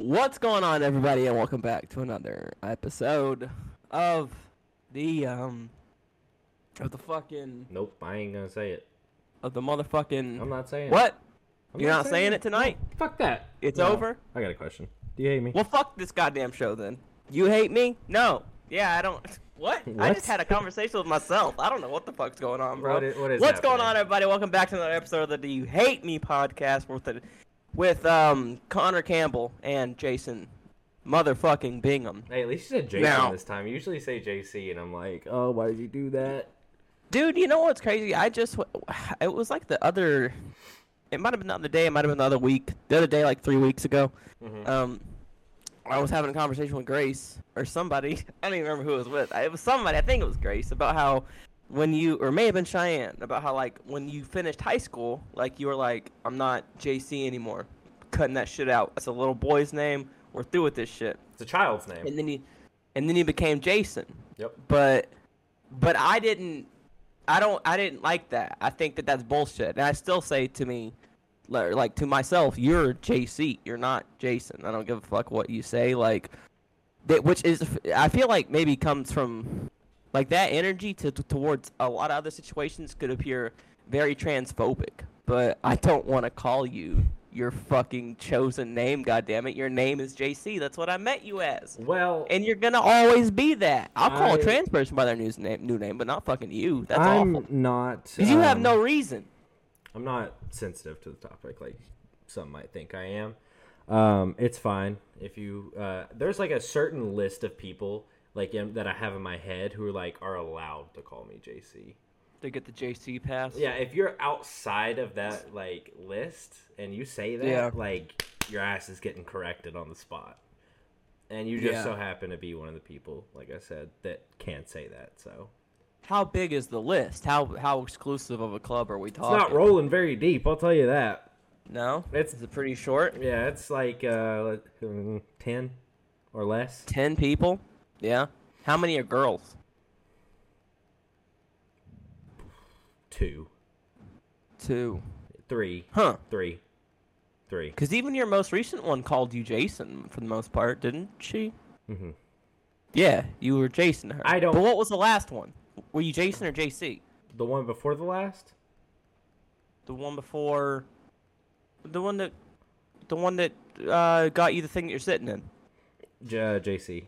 What's going on, everybody, and welcome back to another episode of the um of the fucking Nope, I ain't gonna say it. of the motherfucking I'm not saying what? I'm You're not saying it tonight? Fuck that. It's No. over. I got a question. Do you hate me? Well, fuck this goddamn show then. You hate me? No. Yeah, I don't. What? I What? just had a conversation with myself. I don't know what the fuck's going on, bro. What is- what is What's going happening? on, everybody? Welcome back to another episode of the Do You Hate Me podcast with um Connor Campbell and Jason motherfucking Bingham. Hey, at least you said Jason Now- this time. You usually say JC, and I'm like, oh, why did you do that? Dude, you know what's crazy? I just it was like the other. It might have been not the other day. It might have been the other week. The other day, like three weeks ago. Mhm. Um, I was having a conversation with Grace or somebody. I don't even remember who it was with. It was somebody. I think it was Grace about how when you or may have been Cheyenne about how like when you finished high school, like you were like, I'm not JC anymore, cutting that shit out. That's a little boy's name. We're through with this shit. It's a child's name. And then he, and then you became Jason Yep. but but I didn't I don't I didn't like that. I think that that's bullshit. And I still say to me like to myself, you're JC, you're not Jason. I don't give a fuck what you say like that which is I feel like maybe comes from like that energy to, towards a lot of other situations could appear very transphobic, but I don't want to call you your fucking chosen name, goddammit. Your name is JC. That's what I met you as Well, and you're gonna always be that. I'll call a trans person by their new name, new name, but not fucking you. That's I'm awful. not. 'Cause you have um, no reason. I'm not sensitive to the topic like some might think I am. Um, it's fine if you. Uh, there's like a certain list of people like in, that I have in my head who are like are allowed to call me JC. They get the JC pass. Yeah, if you're outside of that like list and you say that, Yeah. like your ass is getting corrected on the spot. And you just Yeah. so happen to be one of the people, like I said, that can't say that. So How big is the list? How how exclusive of a club are we talking? it's not rolling very deep. I'll tell you that. No, It's is it pretty short? yeah, it's like uh, ten or less. Ten people. Yeah. How many are girls? Two, Two. three, Huh. three, three. Because even your most recent one called you Jason for the most part, didn't she? Mhm. Yeah, you were Jason her. I don't- But what was the last one? Were you Jason or JC? The one before the last. The one before, the one that, the one that uh, got you the thing that you're sitting in. J- uh, JC.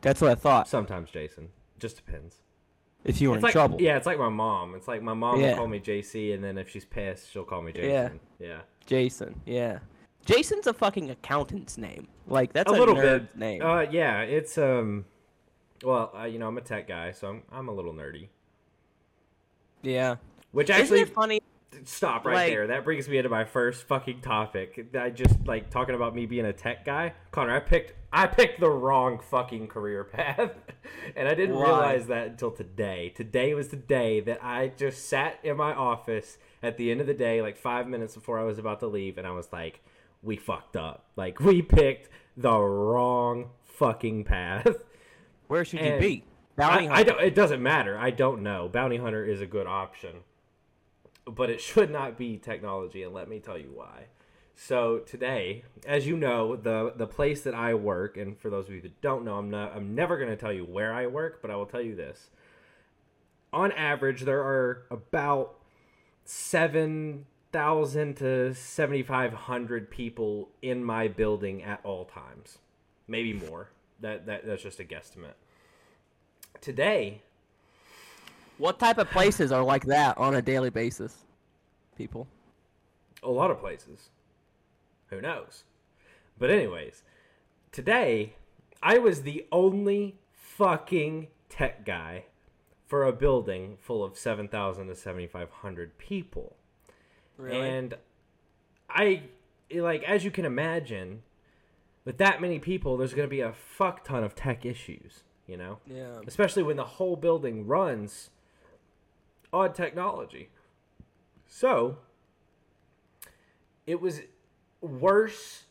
That's what I thought. Sometimes Jason. Just depends. If you were It's in like trouble. yeah, it's like my mom. It's like my mom Yeah. will call me JC, and then if she's pissed, she'll call me Jason. Yeah. Jason. Yeah. Jason's a fucking accountant's name. Like that's a a, little bit. name. Uh, yeah, it's um, well, uh, you know, I'm a tech guy, so I'm I'm a little nerdy. yeah. Which actually, funny? Stop right like- there. That brings me into my first fucking topic. I just like talking about me being a tech guy. Connor, I picked I picked the wrong fucking career path, and I didn't Why? realize that until today. Today was the day that I just sat in my office at the end of the day, like five minutes before I was about to leave, and I was like, "We fucked up. Like we picked the wrong fucking path." Where should you be? Bounty I, I don't. It doesn't matter. I don't know. Bounty hunter is a good option, but it should not be technology, and let me tell you why. So today, as you know, the the place that I work, and for those of you that don't know, I'm not. I'm never going to tell you where I work, but I will tell you this. On average, there are about seven thousand to seventy five hundred people in my building at all times, maybe more. That that that's just a guesstimate. Today, What type of places are like that on a daily basis? People. a lot of places. Who knows? But anyways, today I was the only fucking tech guy for a building full of 7,000 to 7,500 people. And I like as you can imagine, with that many people, there's going to be a fuck ton of tech issues, you know? yeah. especially when the whole building runs on technology. So, it was worse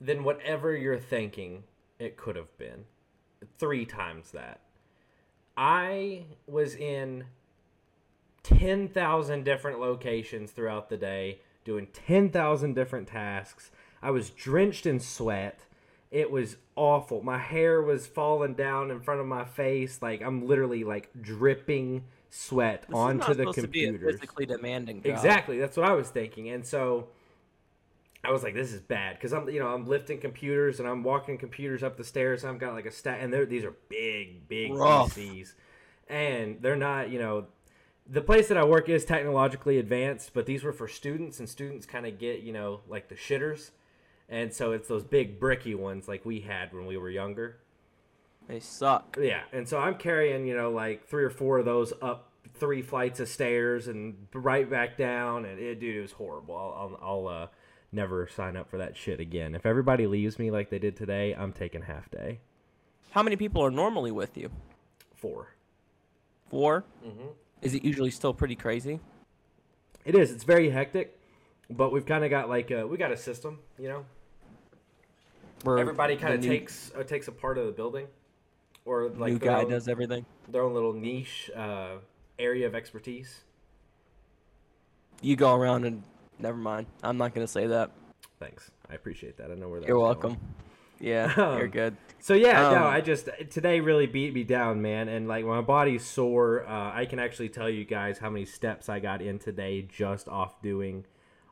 than whatever you're thinking it could have been. Three times that. I was in 10,000 different locations throughout the day, doing 10,000 different tasks. I was drenched in sweat. It was awful. My hair was falling down in front of my face. Like I'm literally like dripping sweat This is onto the supposed to be a computers. physically demanding job. Exactly. That's what I was thinking. And so I was like, this is bad because I'm, you know, I'm lifting computers and I'm walking computers up the stairs. And I've got like a stack, and they're these are big, big Rough. PCs, and they're not, you know, the place that I work is technologically advanced, but these were for students, and students kind of get, you know, like the shitters, and so it's those big bricky ones like we had when we were younger. They suck. Yeah, and so I'm carrying, you know, like three or four of those up three flights of stairs and right back down, and it, dude, it was horrible. I'll, I'll, I'll uh, never sign up for that shit again. If everybody leaves me like they did today, I'm taking half day. How many people are normally with you? Four. 4 Mm-hmm. Is it usually still pretty crazy? It is. It's very hectic, but we've kind of got like a, we got a system, you know. Where Everybody kind of new- takes uh, takes a part of the building, or like new guy own, does everything. their own little niche uh, area of expertise. You go around and never mind. I'm not gonna say that. Thanks, I appreciate that. I know where that. You're was going. welcome. Yeah, Um, you're good. So yeah, no, Um, I just today really beat me down, man, and like my body's sore. Uh, I can actually tell you guys how many steps I got in today just off doing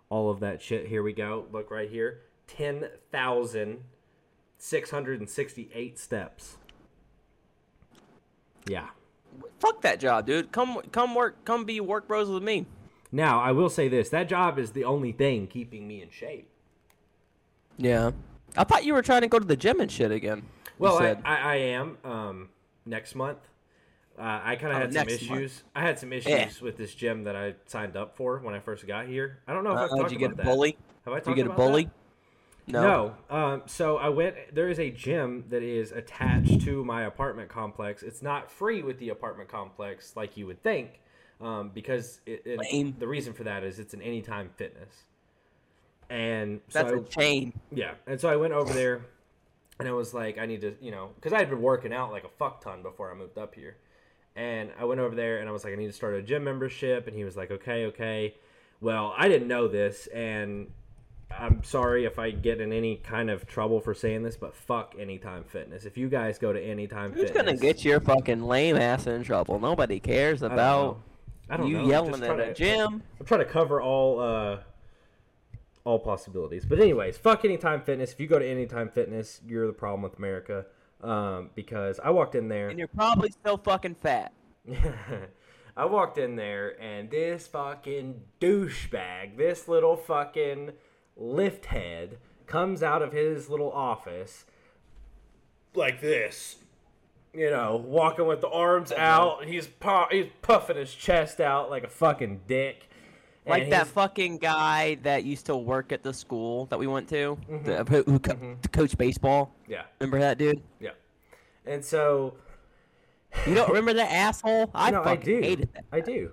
all of that shit. Here we go. Look right here, ten thousand six hundred and sixty-eight steps. Yeah. Fuck that job, dude. Come, come work. Come be work bros with me. Now I will say this: that job is the only thing keeping me in shape. Yeah. I thought you were trying to go to the gym and shit again. Well, I. I, I am. Um, next month, uh, I kind of Oh, had some next month. issues. I had some issues Yeah. with this gym that I signed up for when I first got here. I don't know if I've Uh, talked did you get a about that. bully? Have I Did talked you get a bully? that? No. Um, so I went. There is a gym that is attached to my apartment complex. It's not free with the apartment complex like you would think, um, because it, it- the reason for that is it's an anytime fitness. And so That's I- a chain. yeah, and so I went over there, and I was like, I need to, you know, because I had been working out like a fuck ton before I moved up here, and I went over there and I was like, I need to start a gym membership, and he was like, okay, okay. Well, I didn't know this, and I'm sorry if I get in any kind of trouble for saying this, but fuck Anytime Fitness. If you guys go to Anytime fitness, Who's Fitness, gonna get your fucking lame ass in trouble? Nobody cares I don't about know. I don't you know. Yelling at a gym. I'm trying to cover all uh all possibilities. But anyways, fuck Anytime Fitness. If you go to Anytime Fitness, you're the problem with America. Um, because I walked in there. And you're probably still fucking fat. I walked in there and this fucking douchebag, this little fucking lift head, comes out of his little office like this. You know, walking with the arms out. He's pu- he's puffing his chest out like a fucking dick. Like that fucking guy that used to work at the school that we went to, Mm-hmm. the, who, who co- to coach baseball. Yeah, Remember that dude? yeah. And so You don't remember that asshole? I no, fucking I do. hated that. I do.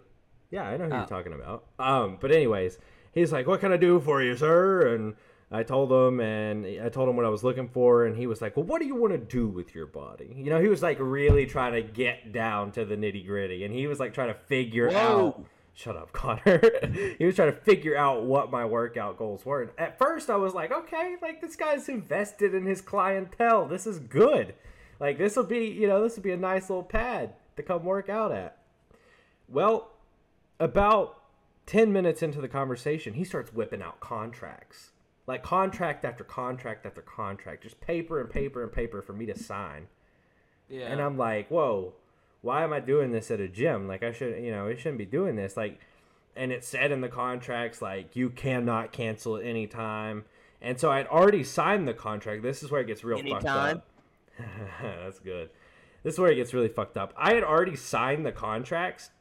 Yeah, I know who Oh. you're talking about. Um, but anyways, he's like, "What can I do for you, sir?" And I told him, and I told him what I was looking for, and he was like, "Well, what do you want to do with your body?" You know, he was like really trying to get down to the nitty gritty, and he was like trying to figure Whoa. out. Shut up, Connor. he was trying to figure out what my workout goals were. And at first, I was like, "Okay, like this guy's invested in his clientele. This is good. Like this will be, you know, this will be a nice little pad to come work out at." Well, about 10 minutes into the conversation, he starts whipping out contracts. Like contract after contract after contract, just paper and paper and paper for me to sign. Yeah. And I'm like, whoa, why am I doing this at a gym? Like, I should, you know, I shouldn't be doing this. Like, and it said in the contracts, like, you cannot cancel at any time. And so I'd already signed the contract. This is where it gets real fucked up. That's good. This is where it gets really fucked up. I had already signed the contracts.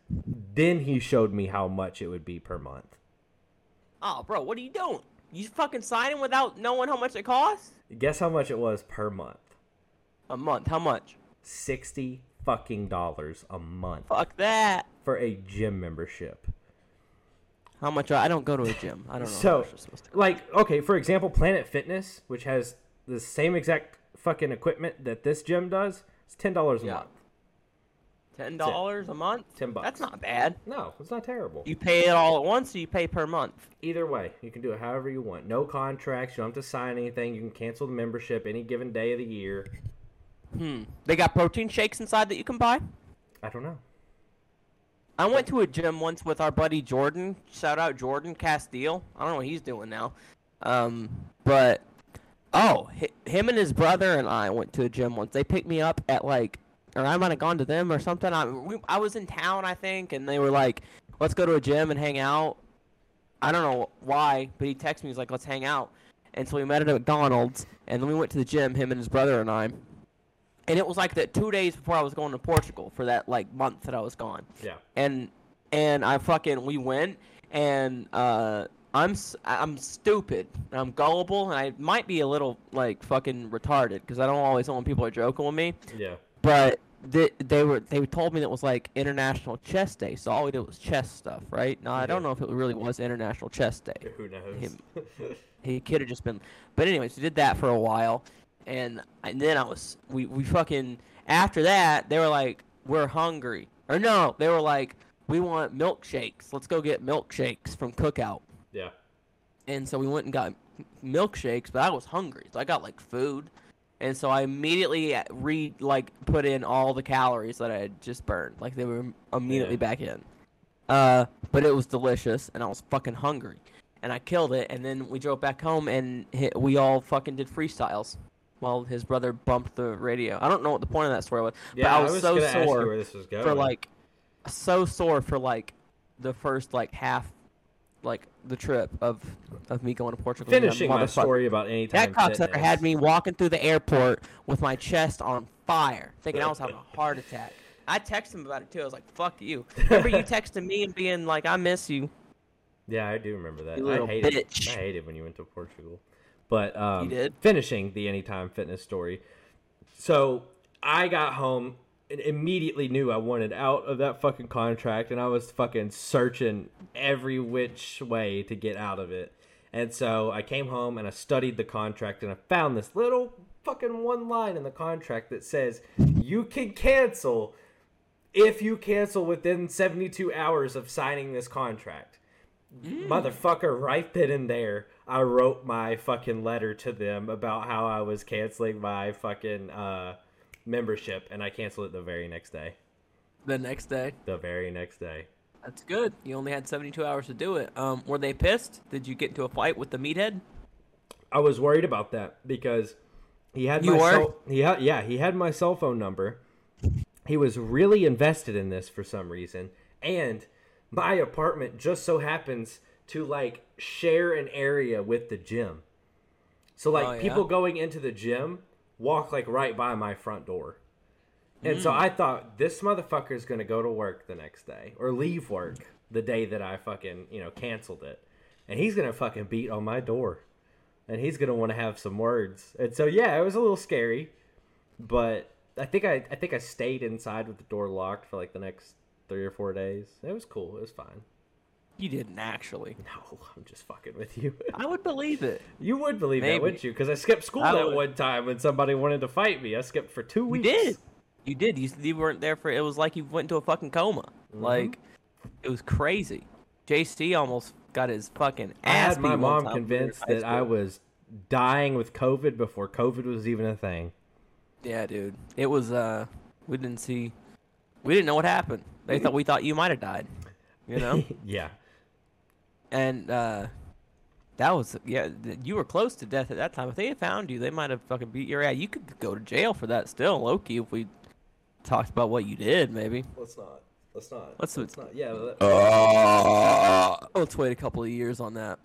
Then he showed me how much it would be per month. oh, bro, what are you doing? You fucking signing without knowing how much it costs? Guess how much it was per month? A month. How much? 60 fucking dollars a month Fuck that. for a gym membership. How much? I don't go to a gym. I don't know. how So, much supposed to- like, okay, for example, Planet Fitness, which has the same exact fucking equipment that this gym does, it's ten dollars a Yeah. month. Ten dollars a month. 10 bucks. That's not bad. No, it's not terrible. You pay it all at once, or you pay per month. Either way, you can do it however you want. No contracts. You don't have to sign anything. You can cancel the membership any given day of the year. Hmm. They got protein shakes inside that you can buy. I don't know. I went to a gym once with our buddy Jordan. Shout out Jordan Castile. I don't know what he's doing now. Um, but oh, him and his brother and I went to a gym once. They picked me up at like, or I might have gone to them or something. I we, I was in town, I think, and they were like, "Let's go to a gym and hang out." I don't know why, but he texted me. He's like, "Let's hang out," and so we met at a McDonald's, and then we went to the gym. Him and his brother and I. And it was like that two days before I was going to Portugal for that like month that I was gone Yeah. and and I fucking we went and uh I'm I'm stupid I'm gullible and I might be a little like fucking retarded because I don't always know when people are joking with me Yeah. but they, they were they told me that it was like International Chess Day so all we did was chess stuff right now I don't know if it really was International Chess Day Who knows? Him. he could have just been. But anyways, we did that for a while, and and then I was we we fucking after that they were like we're hungry or no they were like we want milkshakes let's go get milkshakes from Cookout yeah. and so we went and got milkshakes but I was hungry so I got like food. And so I immediately uh, re like put in all the calories that I had just burned, like they were immediately Yeah. back in. Uh, but it was delicious, and I was fucking hungry, and I killed it. And then we drove back home, and hi we all fucking did freestyles, while his brother bumped the radio. I don't know what the point of that story was, Yeah. but I was, so gonna ask you sore where this was going. for like, so sore for like, the first like half, like the trip of of me going to Portugal. finishing my story about anytime. that cocksucker fitness. had me walking through the airport with my chest on fire, thinking I was having a heart attack. I texted him about it too. I was like, "Fuck you." Remember you texting me and being like, "I miss you." Yeah, I do remember that. I hated. bitch. I hated when you went to Portugal. But um, finishing the anytime fitness story. So I got home immediately knew I wanted out of that fucking contract, and I was fucking searching every which way to get out of it. And so I came home and I studied the contract, and I found this little fucking one line in the contract that says you can cancel if you cancel within 72 hours of signing this contract. Motherfucker, right then and there, I wrote my fucking letter to them about how I was canceling my fucking uh, membership, and I canceled it the very next day. The next day. The very next day. That's good. You only had 72 hours to do it. Um, were they pissed? Did you get into a fight with the meathead? I was worried about that because he had You my were? cell, he had yeah he had my cell phone number. He was really invested in this for some reason, and my apartment just so happens to like share an area with the gym. So like Oh, yeah? people going into the gym walk like right by my front door. And Mm. so I thought this motherfucker is going to go to work the next day or leave work the day that I fucking, you know, canceled it. And he's going to fucking beat on my door. And he's going to want to have some words. And so yeah, it was a little scary, but I think I I think I stayed inside with the door locked for like the next 3 or 4 days. It was cool. It was fine. You didn't actually. No, I'm just fucking with you. I would believe it. You would believe Maybe. that, wouldn't you? Because I skipped school I that would. one time when somebody wanted to fight me. I skipped for two You weeks. did. You did. You, you weren't there for. It was like you went into a fucking coma. Mm-hmm. Like, it was crazy. JC almost got his fucking I ass had my mom time when we were in convinced that I was dying with COVID before COVID was even a thing. Yeah, dude. It was. Uh, we didn't see. We didn't know what happened. They thought we thought you might have died. You know. yeah. And uh, that was yeah. You were close to death at that time. If they had found you, they might have fucking beat your ass. You could go to jail for that still, lowkey. If we talked about what you did, maybe. Let's not. Let's not. Let's- let's not. Yeah. let- Let's wait a couple of years on that.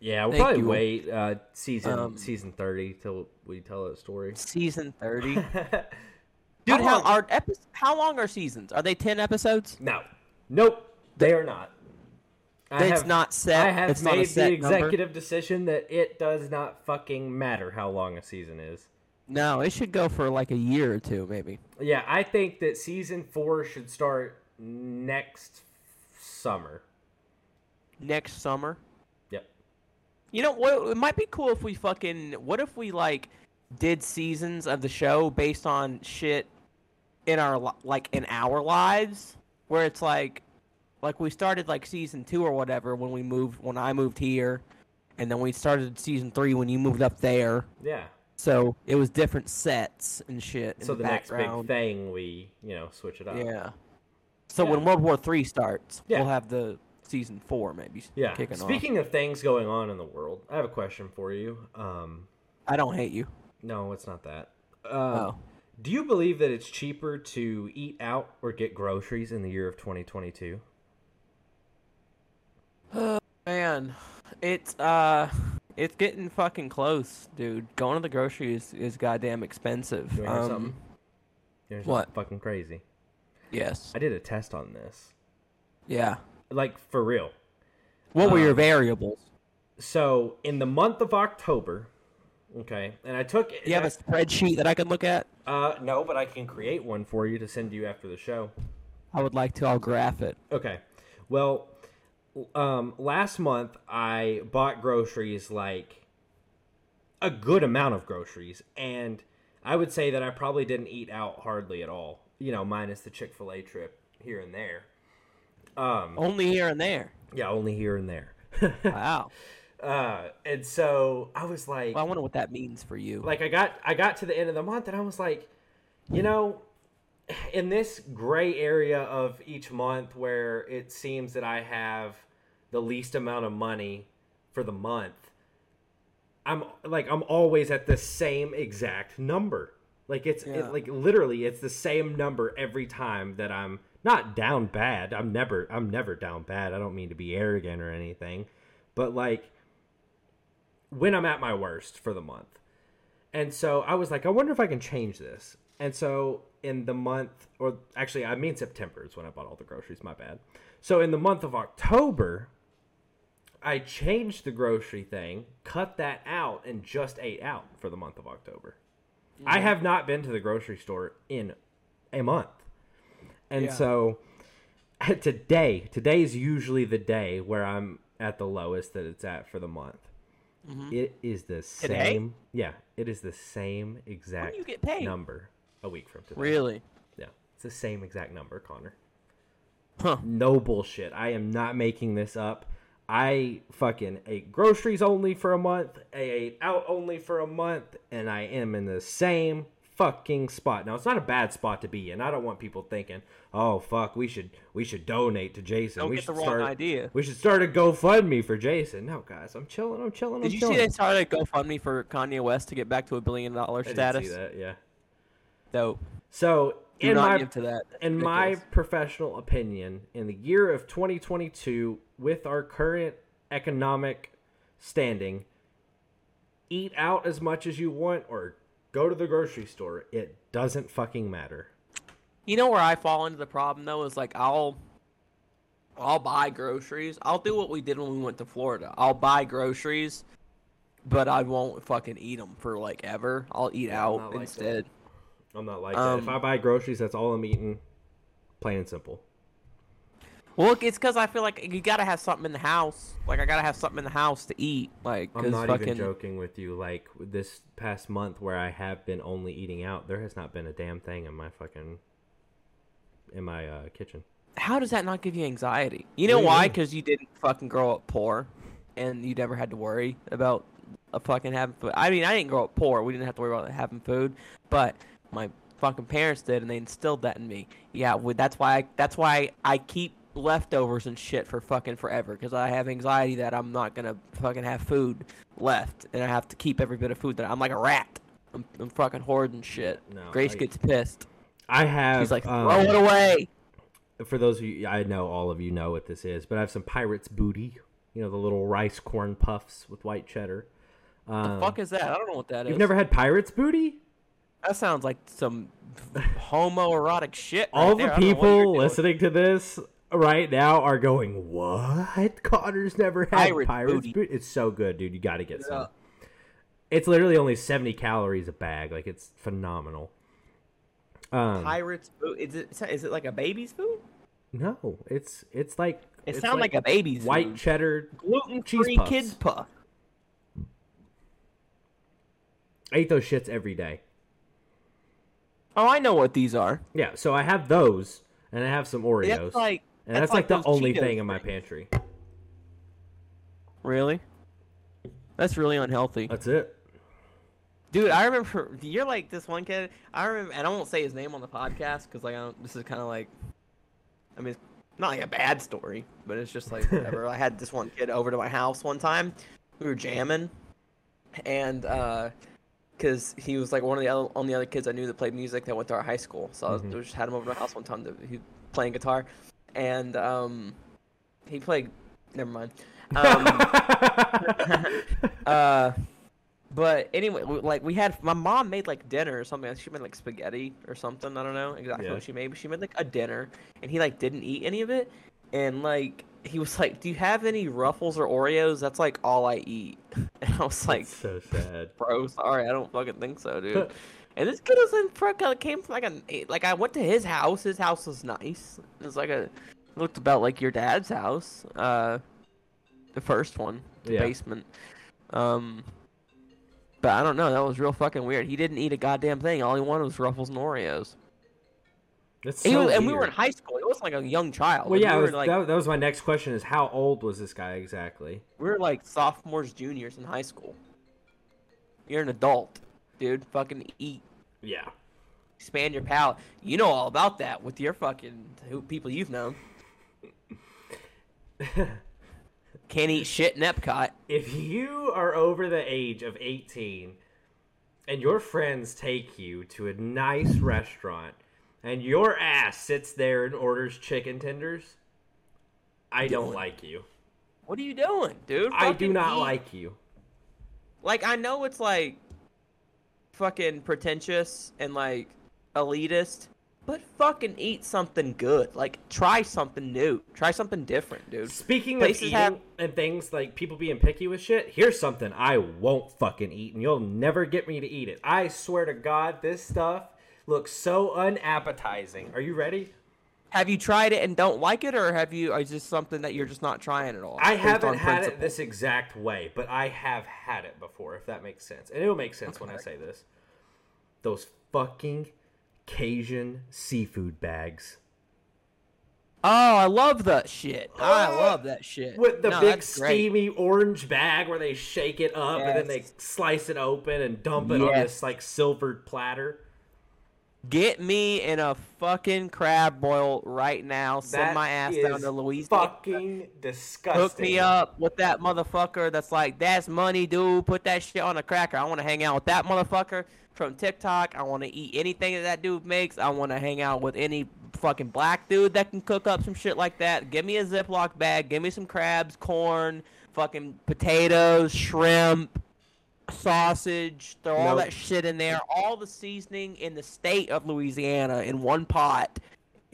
yeah. We'll Thank probably you. wait uh, season Um, season thirty till we tell that story. Season thirty. Dude, How how, are epi- How long are seasons? Are they ten episodes? no. Nope. They are not. I It's have- not set. I have it's not a made the number? executive decision that it does not fucking matter how long a season is. No, it should go for like a year or two, maybe. Yeah, I think that season four should start next summer. Next summer. Yep. You know what? It might be cool if we fucking. What if we like did seasons of the show based on shit in our like in our lives where it's like like we started like season 2 or whatever when we moved when I moved here and then we started season 3 when you moved up there. Yeah. So it was different sets and shit in So the, the next big thing we, you know, switch it up. Yeah. So Yeah. when World War 3 starts, Yeah. we'll have the season 4 maybe Yeah. kicking off. Speaking of things going on in the world, I have a question for you. Um, I don't hate you. no, it's not that. Um, Oh. Do you believe that it's cheaper to eat out or get groceries in the year of 2022? Man, it's uh, it's getting fucking close, dude. Going to the grocery is, is goddamn expensive. You Um, something? You what? Fucking crazy. Yes. I did a test on this. Yeah. Like for real. What were your Um, variables? So in the month of October, okay, and I took. Do you have a spreadsheet that I can look at? Uh, no, but I can create one for you to send you after the show. I would like to. I'll graph it. Okay. Well, um, last month I bought groceries like a good amount of groceries, and I would say that I probably didn't eat out hardly at all. You know, minus the Chick Fil A trip here and there. Um, Only here and there. yeah, only here and there. Wow. uh, and so I was like, well, I wonder what that means for you. like I got I got to the end of the month and I was like, you know, in this gray area of each month where it seems that I have the least amount of money for the month, I'm like I'm always at the same exact number. Like it's Yeah. it, like literally it's the same number every time that I'm not down bad. I'm never I'm never down bad. I don't mean to be arrogant or anything, but like when I'm at my worst for the month. And so I was like, I wonder if I can change this. And so in the month, or actually, I mean September is when I bought all the groceries, my bad. So in the month of October, I changed the grocery thing, cut that out, and just ate out for the month of October. I have not been to the grocery store in a month. And Yeah. so today, today is usually the day where I'm at the lowest that it's at for the month. Mm-hmm. It is the Today? same. Yeah, it is the same exact you get paid? number a week from today. Really? Yeah, it's the same exact number, Connor. Huh. No bullshit. I am not making this up. I fucking ate groceries only for a month. I ate out only for a month, and I am in the same fucking spot. Now it's not a bad spot to be in. I don't want people thinking, "Oh fuck, we should we should donate to Jason. Don't we get should the wrong start, idea. We should start a GoFundMe for Jason." No, guys, I'm chilling. I'm chilling. Did I'm you chilling. see they started a GoFundMe for Kanye West to get back to a billion dollar I status? see that. Yeah. Dope. So Do in not my give to that. That's in my professional opinion, in the year of 2022, with our current economic standing, eat out as much as you want or go to the grocery store. It doesn't fucking matter. You know where I fall into the problem though is like I'll I'll buy groceries. I'll do what we did when we went to Florida. I'll buy groceries, but I won't fucking eat them for like ever. I'll eat Yeah, I'm out like instead. I'm not like that. If Um, I buy groceries, that's all I'm eating. Plain and simple. Well, look, it's because I feel like you gotta have something in the house. Like I gotta have something in the house to eat. Like, I'm not fucking, even joking with you. Like this past month, where I have been only eating out, there has not been a damn thing in my fucking in my uh, kitchen. how does that not give you anxiety? You know why? Because you didn't fucking grow up poor, and you never had to worry about a fucking having food. I mean, I didn't grow up poor. We didn't have to worry about having food, but my fucking parents did, and they instilled that in me. Yeah, that's why. I, that's why I keep leftovers and shit for fucking forever because I have anxiety that I'm not gonna fucking have food left, and I have to keep every bit of food that I'm like a rat. I'm, I'm fucking hoarding shit. No, Grace I- gets pissed. I have. She's like, um, throw it away. for those of you, I know all of you know what this is, but I have some pirates booty. You know the little rice corn puffs with white cheddar. Um, the Fuck is that? I don't know what that is. you've never had pirates booty? That sounds like some homoerotic shit. right all there. the I don't know what you're people listening to this right now are going, "What? Connor's never had Pirate pirates booty. booty." It's so good, dude. You got to get Yeah. some. It's literally only seventy calories a bag. Like it's phenomenal. Um, Pirates food. Is it is it like a baby's food? no, it's it's like It sounds like, a baby's white food. cheddar gluten free kids puff. I eat those shits every day. Oh, I know what these are. Yeah, so I have those, and I have some Oreos, That's like and that's, like, the only Cheetos thing in my pantry. Really? That's really unhealthy. That's it. Dude, I remember you're like this one kid. I remember, and I won't say his name on the podcast because like I don't, this is kind of like, I mean, it's not like a bad story, but it's just like whatever. I had this one kid over to my house one time. We were jamming, and uh, because he was like one of the other, only other kids I knew that played music that went to our high school. So I was, Mhm. I just had him over to my house one time. To, he playing guitar, and um, he played. Never mind. Um, uh, but anyway, like we had my mom made like dinner or something. She made like spaghetti or something. I don't know exactly Yeah. what she made, but she made like a dinner, and he like didn't eat any of it, and like he was like, "Do you have any Ruffles or Oreos? That's like all I eat." And I was like, That's so sad. "Bro, sorry, I don't fucking think so, dude." and this kid was in front, came from like a like I went to his house. His house was nice. It was like a looked about like your dad's house. Uh, the first one, the Yeah. basement. Um, but I don't know. That was real fucking weird. He didn't eat a goddamn thing. All he wanted was Ruffles and Oreos. That's so was- and we were in high school. It wasn't like a young child. Well, Like, yeah, we was, like that, that was my next question: is how old was this guy exactly? we were like sophomores, juniors in high school. You're an adult, dude. Fucking eat, Yeah. expand your palate. You know all about that with your fucking people you've known. Can't eat shit in Epcot. If you are over the age of 18 and your friends take you to a nice restaurant and your ass sits there and orders chicken tenders, I don't Doing. like you. What are you doing, dude? I do not eat. like you. Like I know it's like fucking pretentious and like elitist, but fucking eat something good. Like try something new. Try something different, dude. Speaking of eating have- and things like people being picky with shit, here's something I won't fucking eat, and you'll never get me to eat it. I swear to God, this stuff looks so unappetizing. Are you ready? Have you tried it and don't like it, or have you? Is this something that you're just not trying at all? I haven't had it principle? this exact way, but I have had it before, if that makes sense. And it'll make sense when I say this. Those fucking Cajun seafood bags. Oh, I love that shit. I Oh, love that shit. With the No, big that's great. steamy orange bag where they shake it up and then they slice it open and dump it on this like silvered platter. Get me in a fucking crab boil right now. Send That my ass down to Louisiana. Fucking disgusting. Hook me up with that motherfucker that's like, that's money, dude. Put that shit on a cracker. I want to hang out with that motherfucker from TikTok. I want to eat anything that that dude makes. I want to hang out with any fucking black dude that can cook up some shit like that. Give me a Ziploc bag. Give me some crabs, corn, fucking potatoes, shrimp, sausage. Throw all that shit in there. All the seasoning in the state of Louisiana in one pot.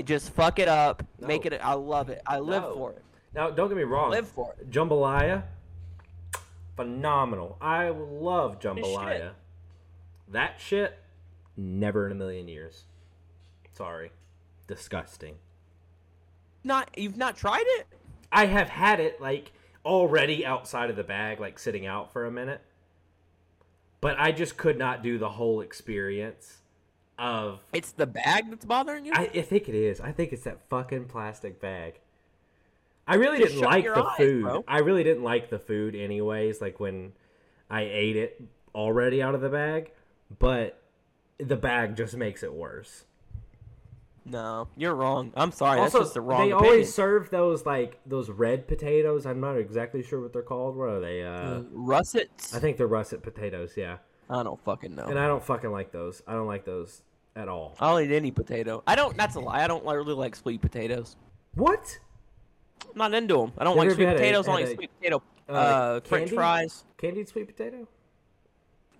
Just fuck it up. Make it. I love it. I live No. for it. Now, don't get me wrong. Live for it. Jambalaya, phenomenal. I love jambalaya. shit. That shit, never in a million years. Sorry, disgusting. Not you've not tried it? I have had it like already outside of the bag, like sitting out for a minute. But I just could not do the whole experience of. It's the bag that's bothering you. I, I think it is. I think it's that fucking plastic bag. I really Just didn't like the eyes, food. bro. I really didn't like the food, anyways. Like when I ate it already out of the bag, but the bag just makes it worse. No, you're wrong. I'm sorry. also, that's just the wrong they opinion. always serve those like those red potatoes. I'm not exactly sure what they're called. What are they? Uh, russets. I think they're russet potatoes. Yeah, I don't fucking know. and I don't fucking like those. I don't like those at all. I'll eat any potato. I don't. That's a lie. I don't really like sweet potatoes. What? I'm not into them. I don't like sweet potatoes. I like a, sweet potato. uh, Uh, French fries. Candied sweet potato?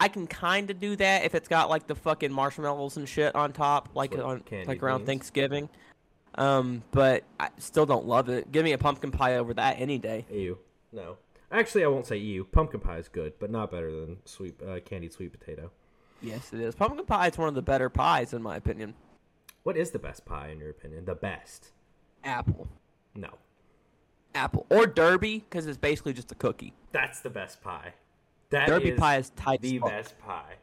I can kind of do that if it's got like the fucking marshmallows and shit on top, like on like around means. Thanksgiving. Um, but I still don't love it. Give me a pumpkin pie over that any day. Ew. No. Actually, I won't say ew. Pumpkin pie is good, but not better than sweet uh, candied sweet potato. Yes, it is. Pumpkin pie is one of the better pies in my opinion. What is the best pie in your opinion? The best? Apple. No. apple or derby because it's basically just a cookie. That's the best pie. That Derby pie is tight the fuck. best pie.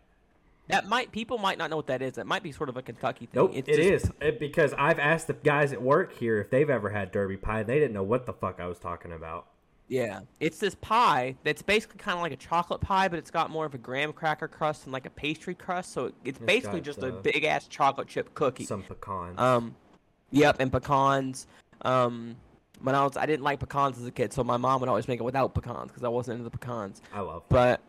That might people might not know what that is. It might be sort of a Kentucky thing. Nope, it's it just- is It- because I've asked the guys at work here if they've ever had Derby pie. They didn't know what the fuck I was talking about. Yeah, it's this pie that's basically kind of like a chocolate pie, but it's got more of a graham cracker crust and like a pastry crust. So it's basically just uh, a big ass chocolate chip cookie. Some pecans. Um, yep, and pecans. Um, when I was, I didn't like pecans as a kid, so my mom would always make it without pecans because I wasn't into the pecans. I love. But,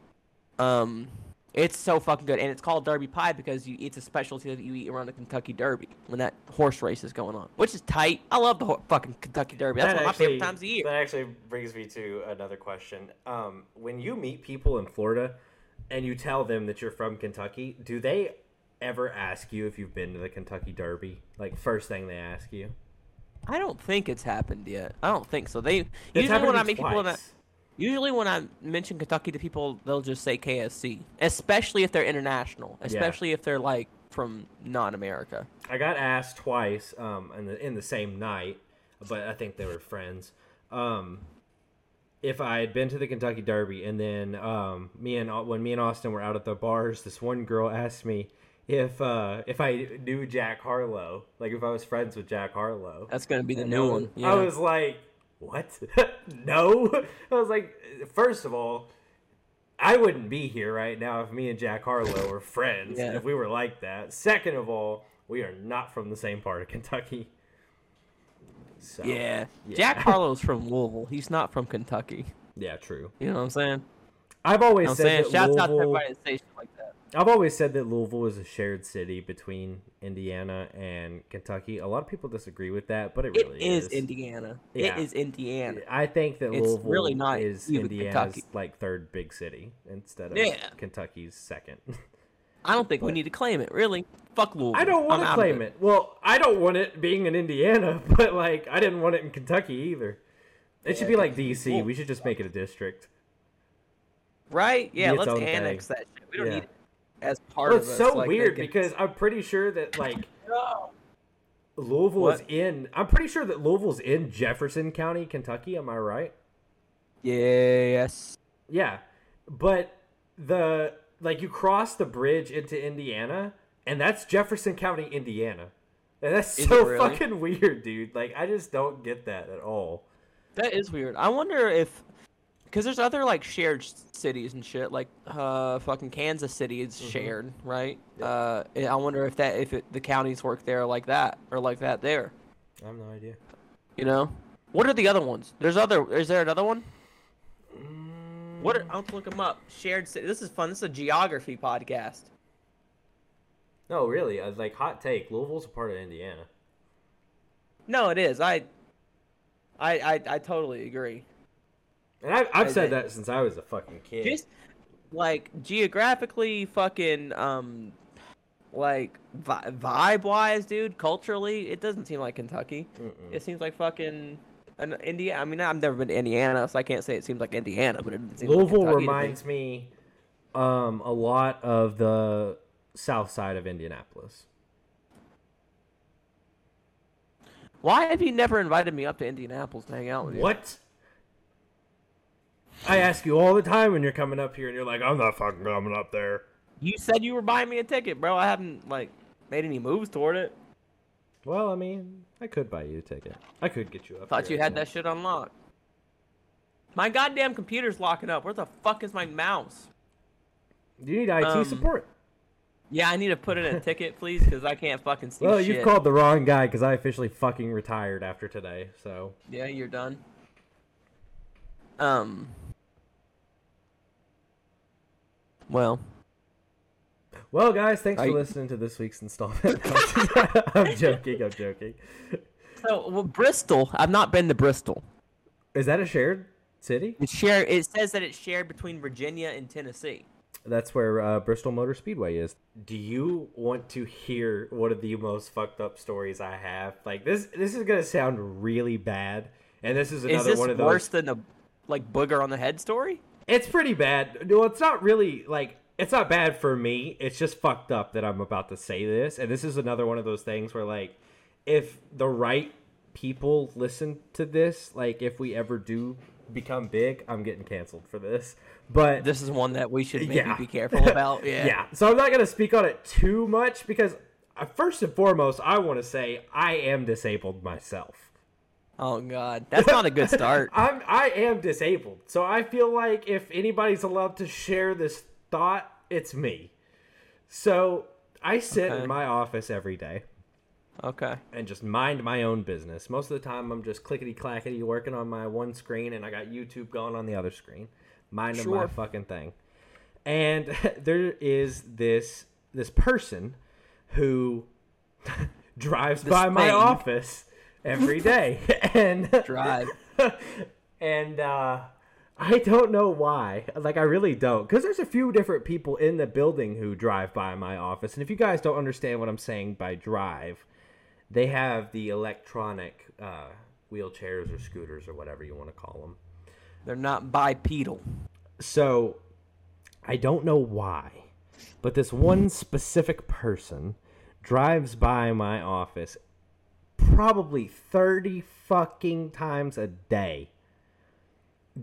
um, it's so fucking good, and it's called Derby pie because you it's a specialty that you eat around the Kentucky Derby when that horse race is going on, which is tight. I love the ho- fucking Kentucky Derby. That's That one of my favorite times of the year. That actually brings me to another question. Um, when you meet people in Florida and you tell them that you're from Kentucky, do they ever ask you if you've been to the Kentucky Derby? Like first thing they ask you. I don't think it's happened yet. I don't think so. They usually when I me meet people that, usually when I mention Kentucky to people, they'll just say KFC, especially if they're international, especially if they're like from non-America. I got asked twice um, in the in the same night, but I think they were friends. Um, if I had been to the Kentucky Derby, and then um, me and when me and Austin were out at the bars, this one girl asked me if uh, if I knew Jack Harlow, like if I was friends with Jack Harlow. That's gonna be the new one. Yeah. I was like, what? no. I was like, first of all, I wouldn't be here right now if me and Jack Harlow were friends. Yeah. If we were like that. Second of all, we are not from the same part of Kentucky. So, yeah. yeah. Jack Harlow's from Louisville. He's not from Kentucky. Yeah, true. You know what I'm saying? I've always I'm said saying shouts out to everybody that says shit like that. I've always said that Louisville is a shared city between Indiana and Kentucky. A lot of people disagree with that, but it It really is Indiana. Yeah. It is Indiana. I think that It's Louisville really not is Indiana's Kentucky. like third big city instead of Yeah. Kentucky's second. I don't think we need to claim it. Really, fuck Louisville. I don't want to claim it. Well, I don't want it being in Indiana, but like I didn't want it in Kentucky either. It should be like DC. Well- we should just make it a district. Right? Yeah. Let's annex thing. that shit. We don't Yeah. need it as part Well, of it's us. so like, weird can- because I'm pretty sure that like No. Louisville is in. I'm pretty sure that Louisville's in Jefferson County, Kentucky. Am I right? Yes. Yeah, but the like you cross the bridge into Indiana, and that's Jefferson County, Indiana. And that's Is so really? fucking weird, dude. Like I just don't get that at all. That is weird. I wonder if, because there's other like shared cities and shit. Like uh, fucking Kansas City is shared, right? Uh, I wonder if that if it, the counties work there like that or like that there. I have no idea. You know, what are the other ones? There's other. Is there another one? What? Are, I'll look them up. Shared city. This is fun. This is a geography podcast. No, really. uh, Like hot take. Louisville's a part of Indiana. No, it is. I. I I, I totally agree. And I've, I've said that since I was a fucking kid. just like geographically fucking um like vi- vibe wise dude culturally it doesn't seem like kentucky Mm-mm. it seems like fucking an Indiana. I mean, I've never been to Indiana, so I can't say it seems like Indiana, but it seems Louisville like to me. reminds me um, a lot of the south side of Indianapolis. Why have you never invited me up to Indianapolis to hang out with you? What? I ask you all the time when you're coming up here, and you're like, "I'm not fucking coming up there." You said you were buying me a ticket, bro. I haven't like made any moves toward it. Well, I mean, I could buy you a ticket. I could get you up. Thought you had that shit unlocked. My goddamn computer's locking up. Where the fuck is my mouse? Do you need IT Um, support? Yeah, I need to put in a ticket, please, because I can't fucking see Well, shit. you've called the wrong guy because I officially fucking retired after today. So Yeah, you're done. Um. Well, Well, guys, thanks Are for listening to this week's installment. I'm joking. I'm joking. so well, Bristol. I've not been to Bristol. Is that a shared city? It's shared. It says that it's shared between Virginia and Tennessee. That's where uh, Bristol Motor Speedway is. Do you want to hear one of the most fucked up stories I have? Like this, this is gonna sound really bad, and this is Is another this one of those. worse than the like booger on the head story? It's pretty bad. No, it's not really like it's not bad for me. It's just fucked up that I'm about to say this, and this is another one of those things where like if the right people listen to this, like if we ever do become big, I'm getting canceled for this. But This is one that we should maybe Yeah. be careful about. Yeah. yeah. So I'm not going to speak on it too much because uh, first and foremost, I want to say I am disabled myself. Oh God, that's not a good start. I'm I am disabled. So I feel like if anybody's allowed to share this thought, it's me. So I sit Okay. in my office every day Okay. and just mind my own business. Most of the time I'm just clickety clackety working on my one screen and I got YouTube going on the other screen. Minding my Sure. fucking thing. And there is this this person who drives This by my office every day. and Drive. and uh I don't know why. Like I really don't cuz there's a few different people in the building who drive by my office. And if you guys don't understand what I'm saying by drive, they have the electronic uh wheelchairs or scooters or whatever you want to call them. They're not bipedal. So I don't know why, but this one specific person drives by my office probably 30 fucking times a day.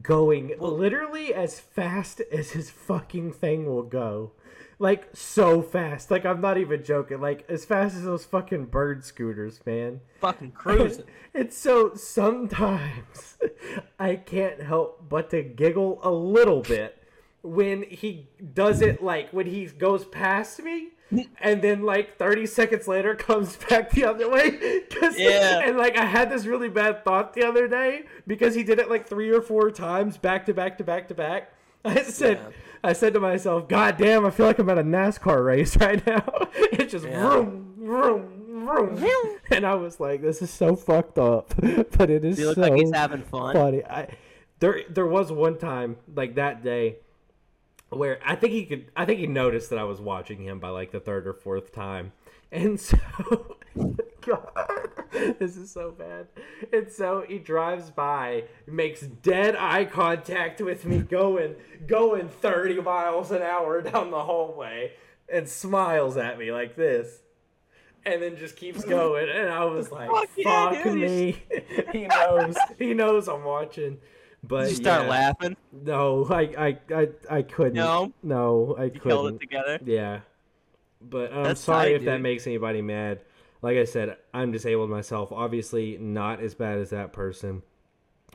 Going literally as fast as his fucking thing will go. Like so fast. Like I'm not even joking. Like as fast as those fucking bird scooters, man. Fucking cruising. It's so sometimes I can't help but to giggle a little bit when he does it like when he goes past me and then like 30 seconds later comes back the other way 'Cause- Yeah. and like I had this really bad thought the other day because he did it like three or four times back to back to back to back I said Yeah. I said to myself God damn I feel like I'm at a NASCAR race right now it's just Yeah. vroom vroom vroom and I was like this is so fucked up but it is He looks so like he's having fun. funny. I there there was one time like that day where I think he could I think he noticed that I was watching him by like the third or fourth time. And so God, this is so bad. And so he drives by, makes dead eye contact with me going going 30 miles an hour down the hallway and smiles at me like this. And then just keeps going, and I was like, Fuck yeah, "Fuck me!" he knows. He knows I'm watching. But You start yeah. laughing. No, I, I, I, I couldn't. No? no, I You held couldn't. it together. Yeah, but I'm That's sorry tight, if that makes anybody mad. Like I said, I'm disabled myself. Obviously, not as bad as that person.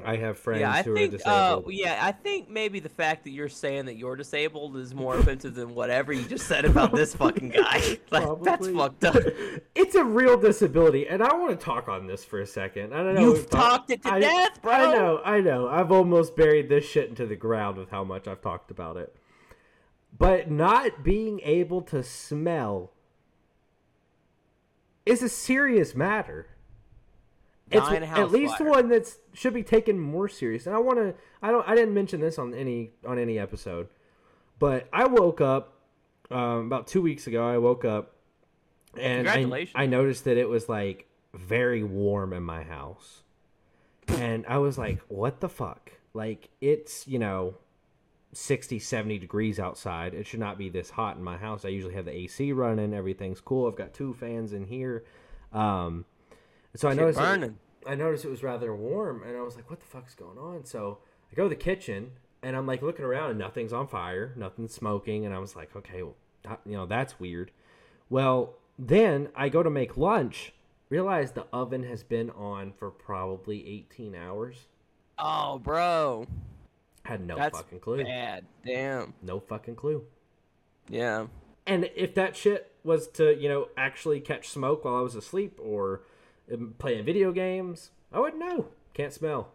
I have friends Yeah, I who are think. Uh, disabled. yeah, I think maybe the fact that you're saying that you're disabled is more offensive than whatever you just said about this fucking guy. Like, that's fucked up. it's a real disability, and I want to talk on this for a second. I don't know. You've talked it to I- death, bro. I know, I know. I've almost buried this shit into the ground with how much I've talked about it. But not being able to smell is a serious matter. It's at least fire. one that should be taken more serious. And I want to. I don't. I didn't mention this on any on any episode, but I woke up um, about two weeks ago. I woke up and I, I noticed that it was like very warm in my house, and I was like, "What the fuck?" Like it's you know 60 70 degrees outside it should not be this hot in my house i usually have the ac running everything's cool i've got two fans in here um so i Shit noticed it- I noticed it was rather warm, and I was like, "What the fuck's going on?" So I go to the kitchen, and I'm like looking around, and nothing's on fire, nothing's smoking, and I was like, "Okay, well, that- you know, that's weird." Well, then I go to make lunch, realize the oven has been on for probably 18 hours. Oh, bro, Had no that's fucking clue. bad. Damn. No fucking clue. Yeah. And if that shit was to, you know, actually catch smoke while I was asleep or playing video games, I wouldn't know. Can't smell.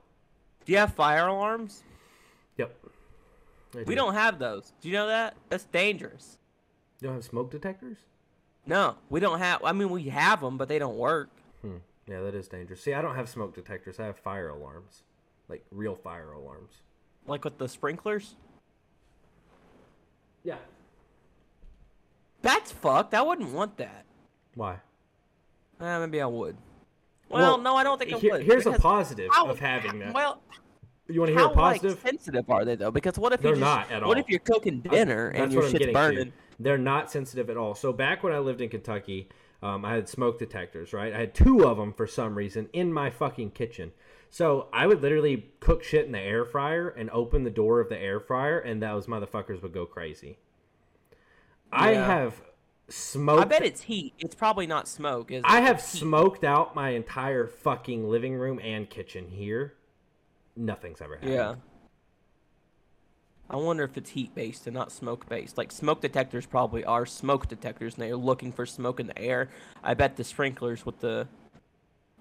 Do you have fire alarms? Yep. I We do. don't have those. Do you know that? That's dangerous. You don't have smoke detectors? No, we don't have. I mean, we have them, but they don't work. Hmm. Yeah, that is dangerous. See, I don't have smoke detectors. I have fire alarms, like real fire alarms. Like with the sprinklers. Yeah. That's fucked. I wouldn't want that. Why? Uh, maybe I would. Well, no, I don't think I here- would. here's a positive how- of having that. Well, you want to hear how a positive? like sensitive are they though? Because what if They're you just, not at What all. if you're cooking dinner and That's your what shit's burning? to. They're not sensitive at all. So back when I lived in Kentucky, um, I had smoke detectors. Right, I had two of them for some reason in my fucking kitchen. So I would literally cook shit in the air fryer and open the door of the air fryer, and those motherfuckers would go crazy. I have smoked. I bet it's heat. It's probably not smoke. Is it? I have heat. smoked out my entire fucking living room and kitchen here. Nothing's ever happened. Yeah. I wonder if it's heat based and not smoke based. Like smoke detectors probably are smoke detectors, and they're looking for smoke in the air. I bet the sprinklers with the,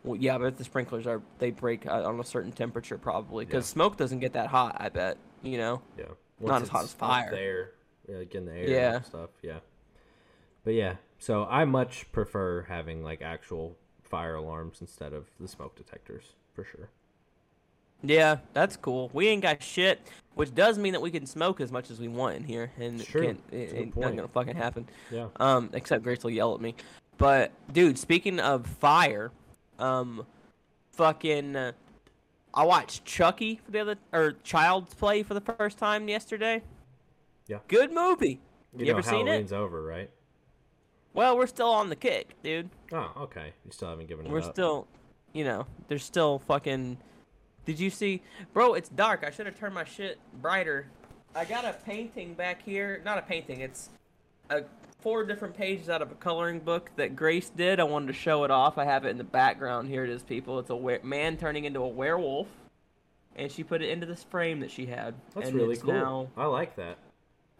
well, yeah, I bet the sprinklers are they break uh, on a certain temperature probably because Yeah. smoke doesn't get that hot. I bet you know. Yeah. Not as hot as fire. There, yeah, like in the air Yeah. and stuff. Yeah. But yeah, so I much prefer having like actual fire alarms instead of the smoke detectors for sure. Yeah, that's cool. We ain't got shit, which does mean that we can smoke as much as we want in here, and It's it it ain't not gonna fucking happen. Yeah. Um, except Grace will yell at me. But dude, speaking of fire, um, fucking, uh, I watched Chucky for the other or Child's Play for the first time yesterday. Yeah. Good movie. You, You know ever seen it? Halloween's over, right? Well, we're still on the kick, dude. Oh, okay. You still haven't given it We're up. still, you know, there's still fucking. Did you see, bro? It's dark. I should have turned my shit brighter. I got a painting back here. Not a painting. It's a four different pages out of a coloring book that Grace did. I wanted to show it off. I have it in the background. Here it is, people. It's a were- man turning into a werewolf, and she put it into this frame that she had. That's and really cool. Now, I like that.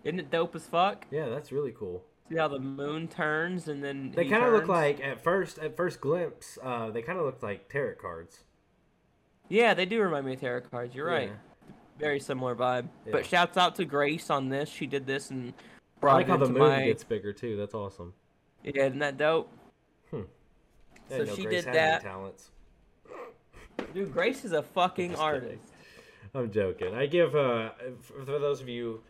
isn't it dope as fuck? Yeah, that's really cool. See how the moon turns and then They kind of look like at first at first glimpse, uh, they kind of look like tarot cards. Yeah, they do remind me of tarot cards. You're right. Yeah. Very similar vibe. Yeah. But shouts out to Grace on this. She did this and brought I like how the moon my. gets bigger too. That's awesome. Yeah, isn't that dope? I So she Grace did that. Talents. Dude, Grace is a fucking Just kidding. artist. I'm joking. I give uh for those of you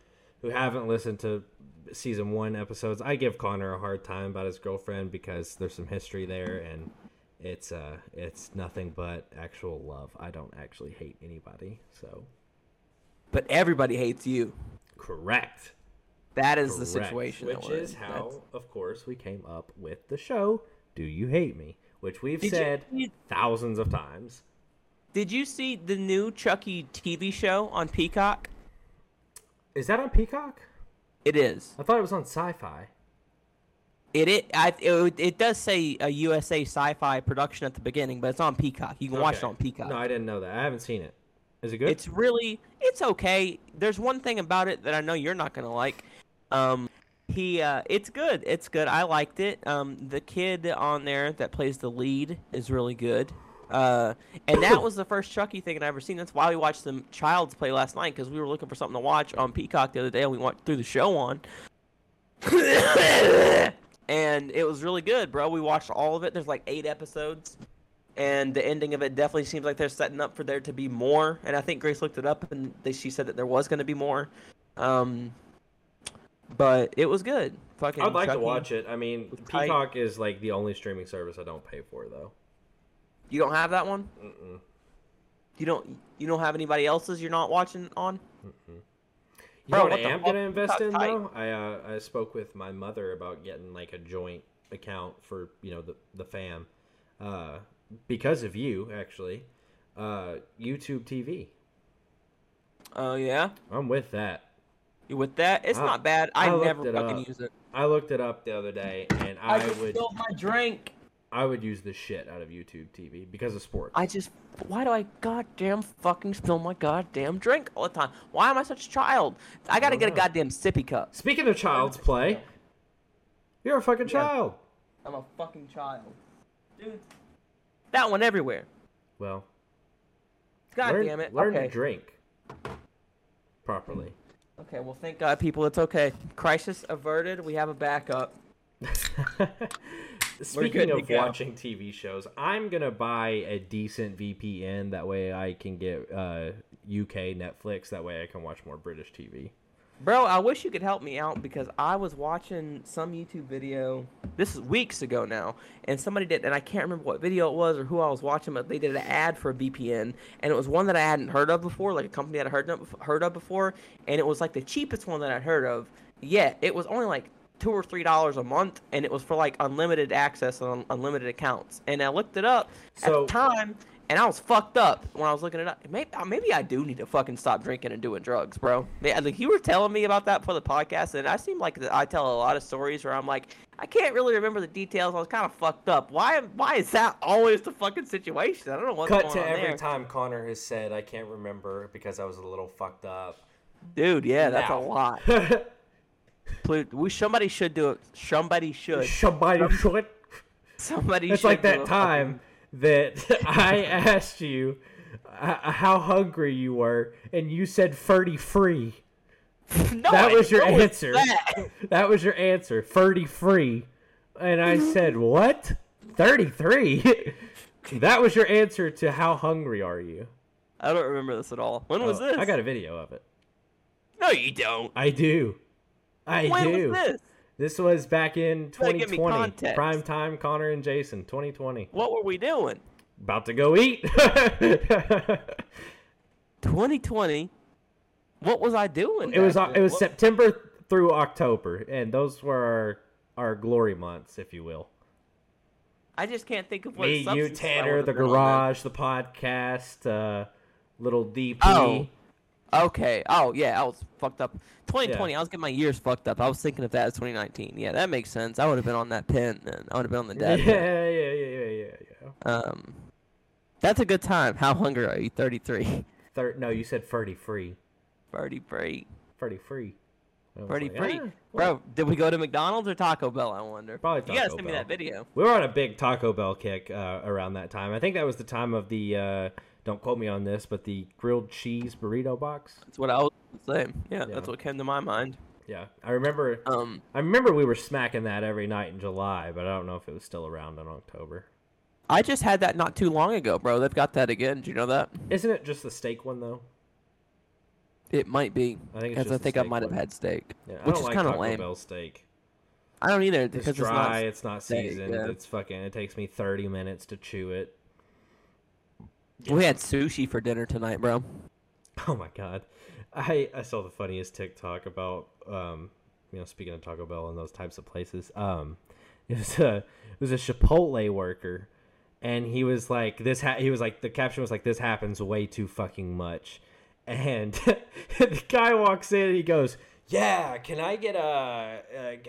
who haven't listened to season one episodes, I give Connor a hard time about his girlfriend because there's some history there and it's uh it's nothing but actual love. I don't actually hate anybody. So But everybody hates you. correct. That is the situation. Which is how, That's- of course, we came up with the show. Do you hate me? Which we've Did said you- thousands of times. Did you see the new Chucky TV show on Peacock? Is that on Peacock? It is. I thought it was on Syfy. It it I, it, it does say a USA Syfy production at the beginning, but it's on Peacock. You can watch it on Peacock. No, I didn't know that. I haven't seen it. Is it good? It's really it's okay. There's one thing about it that I know you're not gonna like. Um, he uh, it's good. It's good. I liked it. Um, the kid on there that plays the lead is really good. Uh, and that was the first Chucky thing I'd ever seen. That's why we watched some Child's Play last night because we were looking for something to watch on Peacock the other day, and we went through the show on. and it was really good, bro. We watched all of it. There's like eight episodes and the ending of it definitely seems like they're setting up for there to be more. And I think Grace looked it up, and they, she said that there was going to be more. Um, but it was good. Fucking. I'd like to watch it. I mean. Peacock is like the only streaming service I don't pay for, though. You don't have that one. Mm-mm. You don't. You don't have anybody else's. You're not watching on. You Bro, know what, what I am gonna invest in tight. though? I uh, I spoke with my mother about getting like a joint account for you know the the fam, uh, because of you actually, uh, YouTube TV. Oh yeah. I'm with that. You with that? It's I- not bad. I, I never fucking up. use it. I looked it up the other day, and I, I, just would spilled my drink. I would use the shit out of YouTube TV because of sports. I just. Why do I goddamn fucking spill my goddamn drink all the time? Why am I such a child? I gotta don't get a goddamn sippy cup. Speaking of child's play, you're a fucking Yeah. child. I'm a fucking child. Dude. That one everywhere. Well, God learn, damn it. learn okay. to drink properly. Okay, well, thank God, people. It's okay. Crisis averted. We have a backup. Speaking of watching TV shows, I'm gonna buy a decent VPN. That way, I can get uh, UK Netflix. That way, I can watch more British TV. Bro, I wish you could help me out because I was watching some YouTube video. This is weeks ago now, and somebody did, and I can't remember what video it was or who I was watching, but they did an ad for a VPN, and it was one that I hadn't heard of before, like a company that I'd heard of, heard of before, and it was like the cheapest one that I'd heard of. Yet it was only like two or three dollars a month, and it was for like unlimited access on unlimited accounts. And I looked it up So- at the time. and I was fucked up when I was looking it up. Maybe uh, maybe I do need to fucking stop drinking and doing drugs, bro. Man, uh, Like you were telling me about that for the podcast, and I seem like I tell a lot of stories where I'm like, I can't really remember the details. I was kind of fucked up. Why? Why is that always the fucking situation? I don't know what's Cut going to every there. time Connor has said, "I can't remember because I was a little fucked up." dude. Yeah, that's Now. a lot. Please, we somebody should do it. Somebody should. Somebody should. Somebody. It's should like that time that I asked you uh, how hungry you were, and you said "ferdy free." No, that was your answer. that? That was your answer. 33. And I said, What? 33? that was your answer to how hungry are you? I don't remember this at all. When was Oh, this? I got a video of it. No, you don't. I do. I when do. was this? This was back in gotta give me 2020. context. Prime time, Connor and Jason, 2020. What were we doing? About to go eat. 2020. What was I doing? it was uh, it was then? September through October, and those were our, our glory months, if you will. I just can't think of what. Me, you, Tanner, the garage, the podcast, uh, little DP. Oh. Okay. Oh yeah, I was fucked up. 2020. Yeah. I was getting my years fucked up. I was thinking of that as 2019. Yeah, that makes sense. I would have been on that pin then. I would have been on the yeah, dead. yeah, pin. yeah, yeah, yeah, yeah. Um, that's a good time. How hungry are you? 33. Third, no, you said Ferdy free. 33. Ferdy free. I was 33. like, ah, Bro, did we go to McDonald's or Taco Bell? I wonder. Probably You gotta Taco send me that video. We were on a big Taco Bell kick uh, around that time. I think that was the time of the. Uh, don't quote me on this, but the grilled cheese burrito box. That's what I was saying. Yeah, Yeah. that's what came to my mind. Yeah, I remember. Um, I remember we were smacking that every night in July, but I don't know if it was still around in October. I just had that not too long ago, bro. They've got that again. Do you know that? Isn't it just the steak one though? It might be. I think Because I think I steak might have had steak, Yeah, which is like kind of lame. Bell steak. I don't either It's because dry. it's It's not, steak, seasoned. yeah. It's fucking. It takes me thirty minutes to chew it. We had sushi for dinner tonight, bro. Oh my god, I I saw the funniest TikTok about um you know speaking of Taco Bell and those types of places. Um, it was a it was a Chipotle worker, and he was like this. Ha- he was like the caption was like this happens way too fucking much, and the guy walks in and he goes. Yeah, can I get a, a,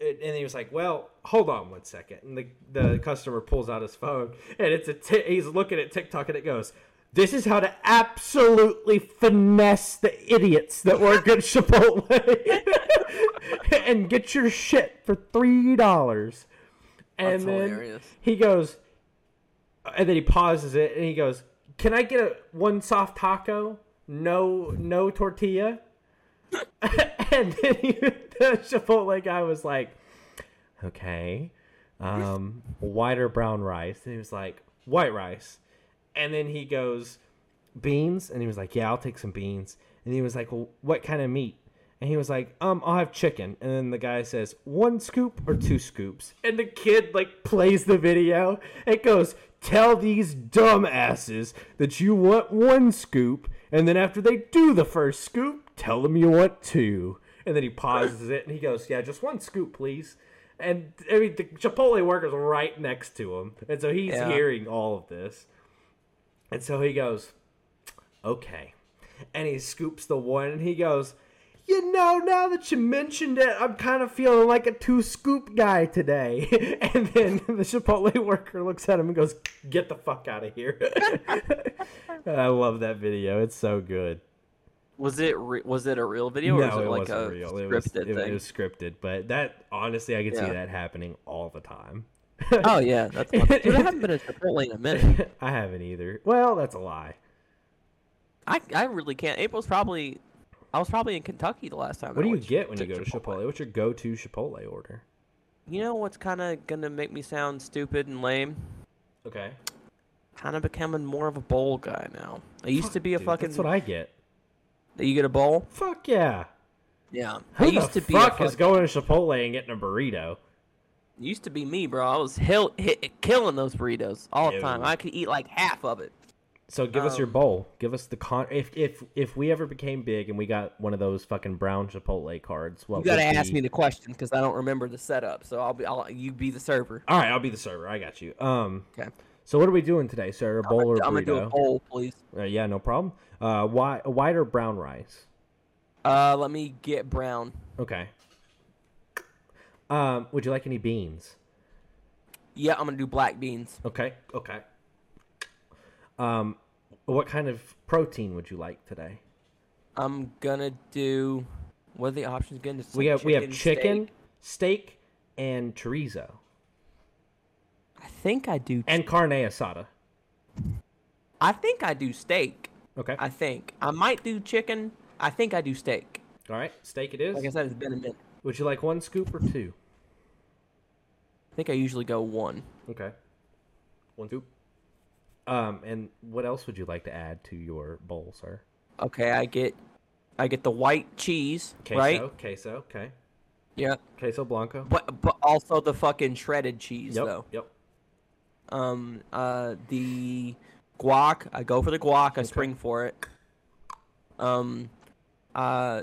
a- And he was like, "Well, hold on one second. And the the customer pulls out his phone, and it's a he's looking at TikTok, and it goes, "This is how to absolutely finesse the idiots that work at Chipotle, and get your shit for three dollars." And That's then hilarious. he goes, and then he pauses it, and he goes, "Can I get a one soft taco? No, no tortilla." and then he, the Chipotle guy was like, "Okay, um, white or brown rice?" And he was like, "White rice." And then he goes, "Beans?" And he was like, "Yeah, I'll take some beans." And he was like, well, "What kind of meat?" And he was like, "Um, I'll have chicken." And then the guy says, "One scoop or two scoops?" And the kid like plays the video. It goes, "Tell these dumbasses that you want one scoop, and then after they do the first scoop, tell them you want two." And then he pauses it and he goes, "Yeah, just one scoop, please." And I mean, the Chipotle worker's right next to him, and so he's Yeah. hearing all of this. And so he goes, okay. And he scoops the one and he goes, you know, now that you mentioned it, I'm kind of feeling like a two scoop guy today. and then the Chipotle worker looks at him and goes, get the fuck out of here. I love that video. It's so good. Was it re- was it a real video or was it, it like a real. It was, scripted it, thing? it was scripted. But that, honestly, I could see that happening all the time. oh yeah, that's dude, I haven't been to Chipotle in a minute. I haven't either. Well, that's a lie. I I really can't. April's probably. I was probably in Kentucky the last time. What do you get when you go to Chipotle? What's your go-to Chipotle order? You know what's kind of gonna make me sound stupid and lame? Okay. Kind of becoming more of a bowl guy now. I used to be a Dude, fucking. That's what I get. You get a bowl? Fuck yeah. Yeah. Who I used the to be fuck is going to Chipotle and getting a burrito? Used to be me, bro. I was hill, hit, killing those burritos all the time. I could eat like half of it. So give us your Um, bowl. Give us the con. If if if we ever became big and we got one of those fucking brown Chipotle cards, what You gotta would ask be- me the question because I don't remember the setup. So I'll be. I'll you be the server. All right, I'll be the server. I got you. Um, Okay. So what are we doing today, sir? A bowl or a I'm gonna do a bowl, please. Uh, yeah, no problem. Uh, white, white or brown rice? Uh, let me get brown. Okay. Um, would you like any beans? Yeah, I'm gonna do black beans. Okay. Okay. Um, what kind of protein would you like today? I'm gonna do. What are the options again? Just We have we have chicken, steak. steak, and chorizo, I think I do. and carne asada. I think I do steak. Okay. I think I might do chicken. I think I do steak. All right. Steak it is. Like I said, it's been a minute. Would you like one scoop or two? I think I usually go one. Okay. One scoop. Um, and what else would you like to add to your bowl, sir? Okay, I get, I get the white cheese, Queso. right? Queso. Okay. Yeah, Queso blanco. but but also the fucking shredded cheese Yep. though. Yep. Um, uh, the guac. I go for the guac. I spring for it. Um, uh,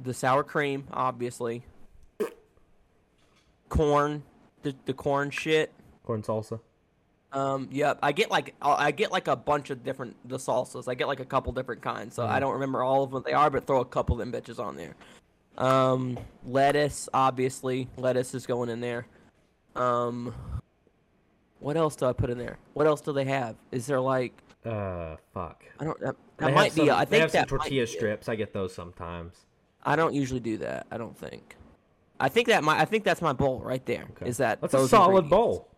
the sour cream, obviously. Corn, the the corn shit. Corn salsa. Um, yep. I get like uh, I get like a bunch of different the salsas. I get like a couple different kinds. So I don't remember all of what they are, but throw a couple of them bitches on there. Um, lettuce, obviously, lettuce is going in there. Um, what else do I put in there? What else do they have? Is there like Uh, fuck. I don't that, that might be. I they think have some that tortilla strips. I get those sometimes. I don't usually do that. I don't think. I think that my I think that's my bowl right there. Is Okay. that That's a solid bowl.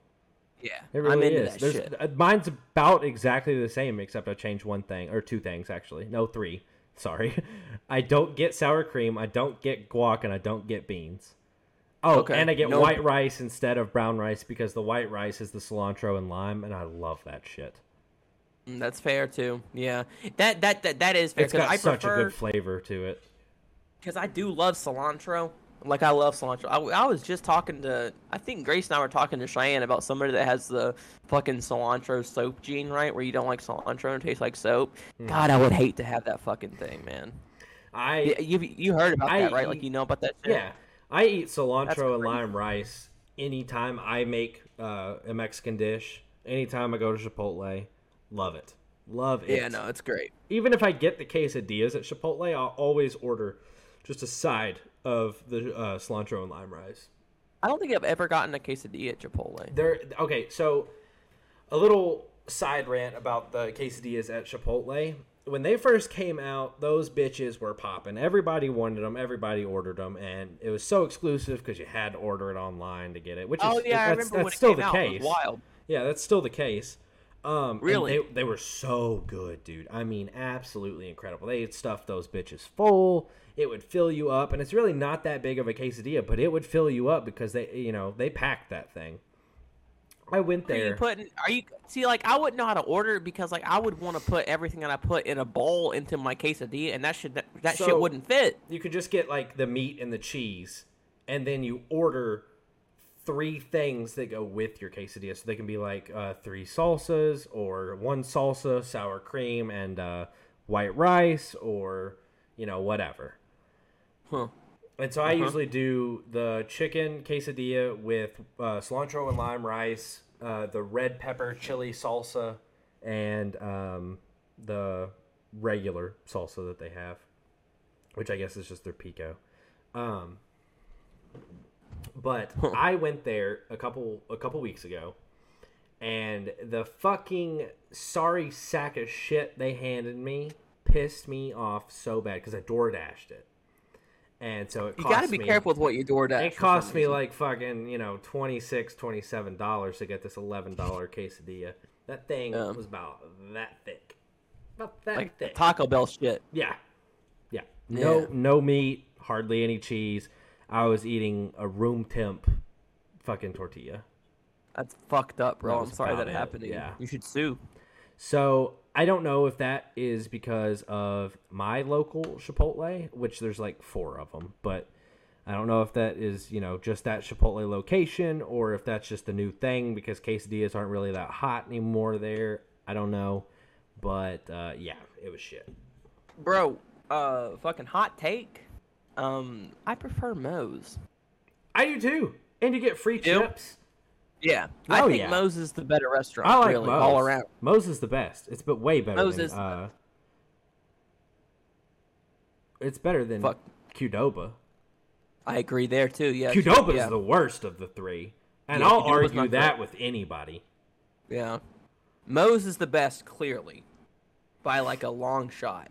Yeah, It really I'm into is. that There's, shit. uh, mine's about exactly the same, except I changed one thing or two things actually. No, three. Sorry, I don't get sour cream. I don't get guac, and I don't get beans. Oh, Okay, and I get white rice instead of brown rice because the white rice is the cilantro and lime, and I love that shit. Mm, That's fair too. Yeah, that that that, that is fair It's got I such prefer a good flavor to it. because I do love cilantro. Like I love cilantro. I, I was just talking to I think Grace and I were talking to Cheyenne about somebody that has the fucking cilantro soap gene, right? Where you don't like cilantro and it tastes like soap. Hmm. God, I would hate to have that fucking thing, man. I you you heard about I that, right? Like you know about that shit. Yeah, I eat cilantro and lime rice anytime I make uh, a Mexican dish. Anytime I go to Chipotle, love it, love it. Yeah, no, it's great. Even if I get the quesadillas at Chipotle, I'll always order just a side of the uh, cilantro and lime rice. I don't think I've ever gotten a quesadilla at Chipotle. There. Okay, so a little side rant about the quesadillas at Chipotle. When they first came out, those bitches were popping. Everybody wanted them. Everybody ordered them, and it was so exclusive because you had to order it online to get it. Which Oh is yeah, I that's, remember when that's it still came the out. case. Wild. Yeah, that's still the case. Um, Really? they, they were so good, dude. I mean, absolutely incredible. They had stuffed those bitches full. It would fill you up, and it's really not that big of a quesadilla, but it would fill you up because they, you know, they packed that thing. I went there. Are you putting? Are you see? Like I wouldn't know how to order it because like I would want to put everything that I put in a bowl into my quesadilla, and that should that, that So- shit wouldn't fit. you could just get like the meat and the cheese, and then you order three things that go with your quesadilla. So they can be like uh, three salsas, or one salsa, sour cream, and uh, white rice, or you know whatever. Huh. And so I usually do the chicken quesadilla with uh, cilantro and lime rice, uh, the red pepper chili salsa, and um, the regular salsa that they have, which I guess is just their pico. Um, but I went there a couple a couple weeks ago, and the fucking sorry sack of shit they handed me pissed me off so bad because I door dashed it. And so it. You got to be me, careful with what you DoorDash. It cost me like fucking, you know, 26 $27 to get this $11 quesadilla. That thing Yeah. was about that thick. About that like thick. Taco Bell shit. Yeah. Yeah. No Yeah. no meat, hardly any cheese. I was eating a room temp fucking tortilla. That's fucked up, bro. That I'm sorry that it happened to you. yeah. You should sue. So I don't know if that is because of my local Chipotle, which there's like four of them, but I don't know if that is you know just that Chipotle location or if that's just a new thing because quesadillas aren't really that hot anymore there. I don't know, but uh, yeah, it was shit. Bro, uh, fucking hot take. Um, I prefer Moe's. I do too, and you get free chips. Yeah, I Oh, think yeah. Moe's is the better restaurant. I like really, Moe's. all around. Moe's is the best. It's but way better Moe's than uh It's better than Fuck. Qdoba. I agree there too. Yeah, Qdoba yeah. is the worst of the three. And Yeah, I'll Qdoba's argue that with anybody. Yeah. Moe's is the best, clearly, by like a long shot.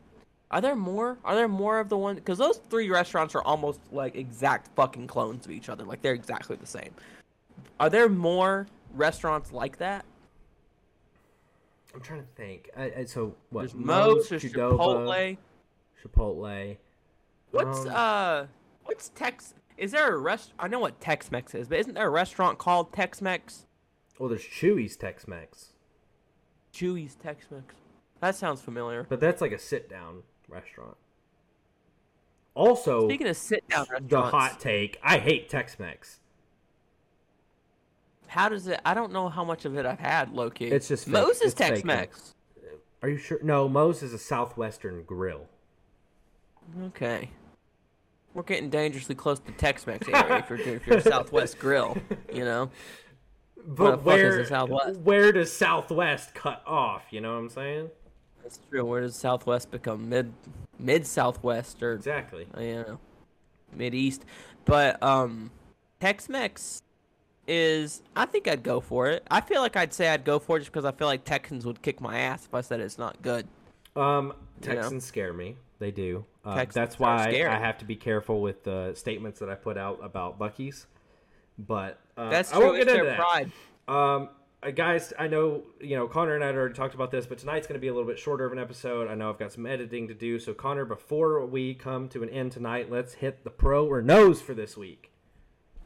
Are there more? Are there more of the one? Because those three restaurants are almost like exact fucking clones of each other. Like they're exactly the same. Are there more restaurants like that? I'm trying to think. I, I, so what? There's Moe's, there's Chipotle. Chipotle. What's Um, uh, what's Tex? Is there a rest? I know what Tex-Mex is, but isn't there a restaurant called Tex-Mex? Well, there's Chuy's Tex-Mex, Chuy's Tex-Mex. That sounds familiar. but that's like a sit-down restaurant. Also, Speaking of sit-down the hot take: I hate Tex-Mex. How does it? I don't know how much of it I've had, low key. It's just fake- Moe's is it's Tex-Mex. Are you sure? No, Moe's is a southwestern grill. Okay. We're getting dangerously close to Tex-Mex area if you're if you're Southwest Grill, you know. But where where does Southwest cut off? You know what I'm saying? That's true. Where does Southwest become mid mid Southwest or Exactly. you know mid East? But um, Tex-Mex is I think I'd go for it. I feel like I'd say I'd go for it just because I feel like Texans would kick my ass if I said it's not good. Um, You know? Texans scare me. They do. Uh, Texans that's why. I have to be careful with the statements that I put out about Buc-ee's. But uh, That's I true. won't It's get into their that. pride. Um, uh, guys, I know you know Connor and I had already talked about this, but tonight's going to be a little bit shorter of an episode. I know I've got some editing to do. So Connor, before we come to an end tonight, let's hit the pro or nose for this week.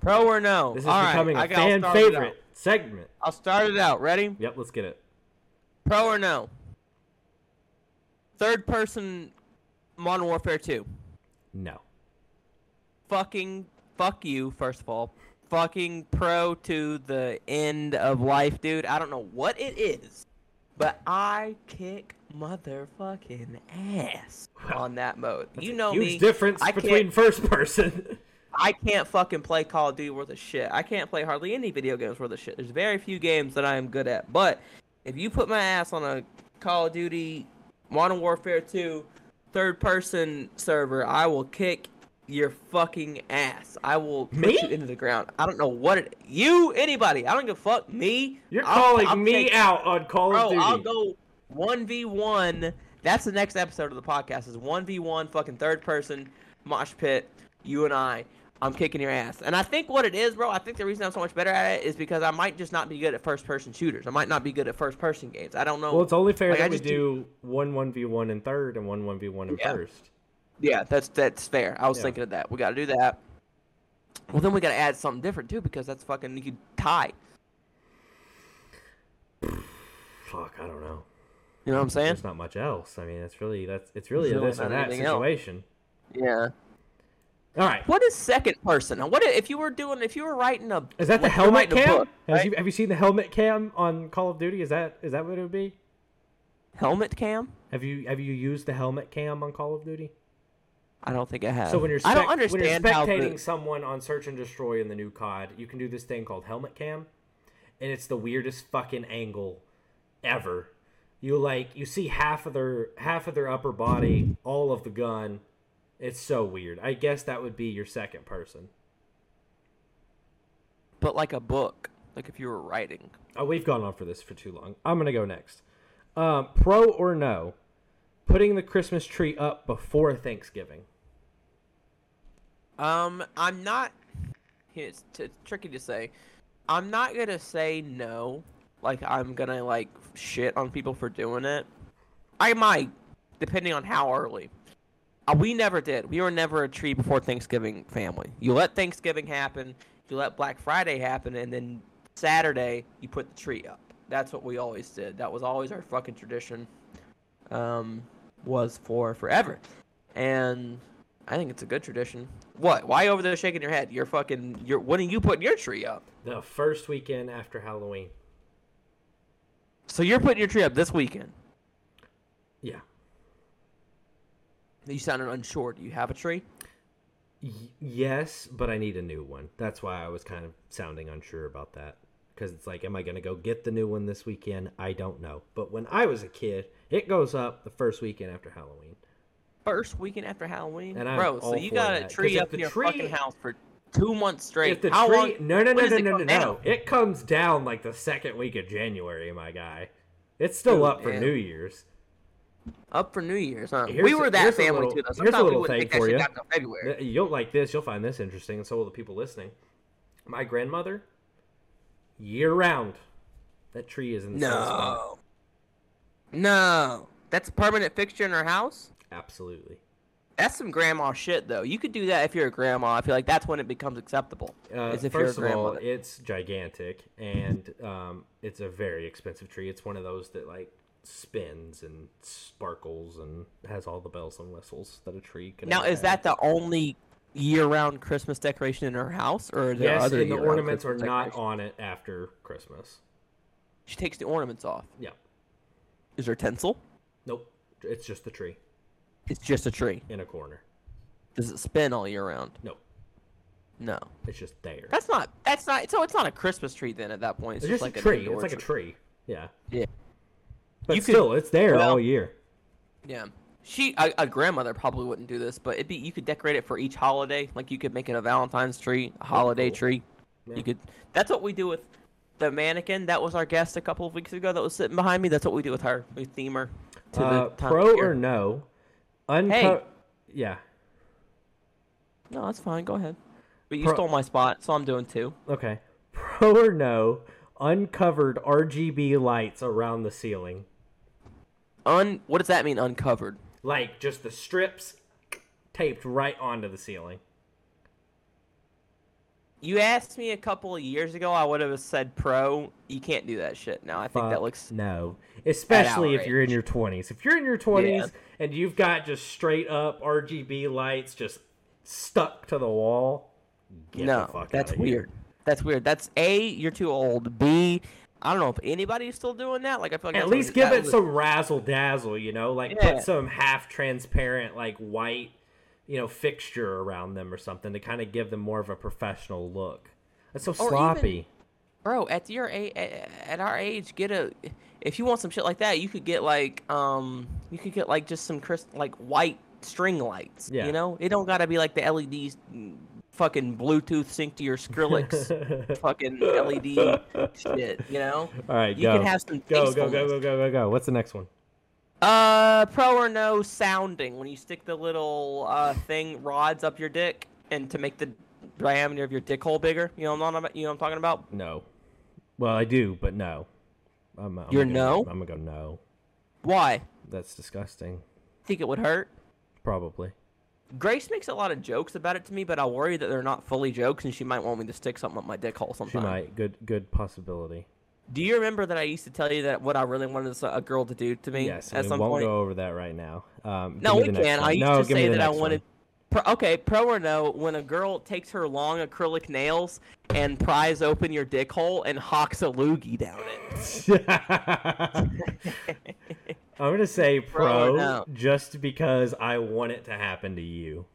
Pro or no? This is All right, becoming I a fan start it out. favorite segment. I'll start it out. Ready? Yep, let's get it. Pro or no? Third person Modern Warfare 2. No. Fucking fuck you, first of all. Fucking pro to the end of life, dude. I don't know what it is, but I kick motherfucking ass on that mode. You know Huge me. difference I between can't, first person. I can't fucking play Call of Duty worth a shit. I can't play hardly any video games worth a shit. There's very few games that I am good at. But if you put my ass on a Call of Duty Modern Warfare 2 third person server, I will kick your fucking ass. I will put you into the ground. I don't know what it you anybody. I don't give a fuck. Me. You're I'll- calling I'll me take- out on Call of Bro, Duty. I'll go one v one. That's the next episode of the podcast. Is one v one fucking third person mosh pit. You and I. I'm kicking your ass. And I think what it is, bro. I think the reason I'm so much better at it is because I might just not be good at first person shooters. I might not be good at first person games. I don't know. Well, it's only fair Like, I that we just do one one v one in third and one one v one in Yeah. first. Yeah, that's that's fair. I was Yeah. thinking of that. We got to do that. Well, then we got to add something different too because that's fucking you could tie. Fuck, I don't know. You know what I'm saying? There's not much else. I mean, it's really that's it's really There's a this or that anything else. situation. Yeah. All right, What is second person? What if, you were doing if you were writing a is that the helmet cam? book, right? you, have you seen the helmet cam on Call of Duty? Is that is that what it would be? helmet cam? Have you have you used the helmet cam on Call of Duty? I don't think I have. So when you're I don't spec- understand when you're spectating the, someone on Search and Destroy in the new COD, you can do this thing called helmet cam, and it's the weirdest fucking angle ever. You like you see half of their half of their upper body, all of the gun. It's so weird. I guess that would be your second person. but like a book, like if you were writing. Oh, we've gone on for this for too long. I'm gonna go next. Um, pro or no? Putting the Christmas tree up before Thanksgiving. Um, I'm not. It's, it's tricky to say. I'm not gonna say no. Like I'm gonna like shit on people for doing it. I might, depending on how early. Uh, we never did. We were never a tree before Thanksgiving family. You let Thanksgiving happen. You let Black Friday happen, and then Saturday you put the tree up. That's what we always did. That was always our fucking tradition. Um, was for forever, and I think it's a good tradition. What? Why over there shaking your head? You're fucking. You're. When are you putting your tree up? The first weekend after Halloween. So you're putting your tree up this weekend. Yeah. You sounded unsure. Do you have a tree? Y- yes, but I need a new one. That's why I was kind of sounding unsure about that. because it's like, am I gonna go get the new one this weekend? I don't know. But when I was a kid, it goes up the first weekend after Halloween. First weekend after Halloween, And I'm bro. So you got a tree up in your tree- fucking house for two months straight. If the How tree, long? no, no, no, no, no, no, no, it comes down like the second week of January, my guy. It's still Ooh, up for. New Year's. Up for New Year's, huh? Here's we were that family little- too. Though. here's a we little thing for you. February. You'll like this. You'll find this interesting, and so will the people listening. My grandmother, year round, that tree is in the same spot. No, no, that's a permanent fixture in her house. Absolutely. That's some grandma shit, though. You could do that if you're a grandma. I feel like that's when it becomes acceptable. Uh, is if you're a first of all, it's gigantic, and um, it's a very expensive tree. It's one of those that like spins and sparkles and has all the bells and whistles that a tree can. now, ever is that the only year-round Christmas decoration in her house, or are there yes? other And the ornaments are not on it after Christmas. She takes the ornaments off. Yeah. Is there tinsel? Nope. It's just the tree It's just a tree. in a corner. Does it spin all year round? Nope. No. It's just there. That's not. That's not. So it's not a Christmas tree then. At that point, it's, It's just, like a tree. It's like a tree. Yeah. Yeah. But You could- still, it's there well- all year. Yeah. She a, a grandmother probably wouldn't do this, but it'd be you could decorate it for each holiday. Like you could make it a Valentine's tree, a holiday cool. tree. Yeah. You could. That's what we do with the mannequin. That was our guest a couple of weeks ago. That was sitting behind me. That's what we do with her. We theme her to Uh, the time pro or no? Unco- Hey. Yeah. No, that's fine. Go ahead. But you Pro- stole my spot, so I'm doing two. Okay. Pro or no? Uncovered RGB lights around the ceiling. Un. What does that mean? Uncovered. Like just the strips taped right onto the ceiling. You asked me a couple of years ago, I would have said pro. You can't do that shit now. I think that looks. no. Especially if you're in your 20s. If you're in your 20s Yeah. and you've got just straight up RGB lights just stuck to the wall, get the no, that's weird. That's weird. That's a. You're too old. B. I don't know if anybody's still doing that. Like I feel like At least give it was- some razzle dazzle, you know, like Yeah. put some half transparent, like white, you know, fixture around them or something to kind of give them more of a professional look. That's so even- sloppy. bro. At your a- at our age, get a. If you want some shit like that, you could get like um, you could get like just some crisp like white string lights. Yeah. You know, it don't gotta be like the LEDs, fucking Bluetooth sync to your Skrillex, fucking LED shit. You know. All right, You go. can have some go, go, go, go, go, go, go. What's the next one? Uh, pro or no sounding when you stick the little uh thing rods up your dick and to make the diameter of your dick hole bigger. You know what I'm talking about? You know what I'm talking about? No. Well, I do, but no. I'm, I'm You're gonna no? I'm gonna go no. Why? That's disgusting. Think it would hurt? Probably. Grace makes a lot of jokes about it to me, but I worry that they're not fully jokes, and she might want me to stick something up my dick hole She sometime. might. Good, good possibility. Do you remember that I used to tell you that what I really wanted a girl to do to me Yes, at we some won't point? go over that right now. Um, No, we can. one. I used no, to say that I wanted. Pro, okay, pro or no, when a girl takes her long acrylic nails and pries open your dick hole and hawks a loogie down it. I'm gonna say Pro pro, no? just because I want it to happen to you.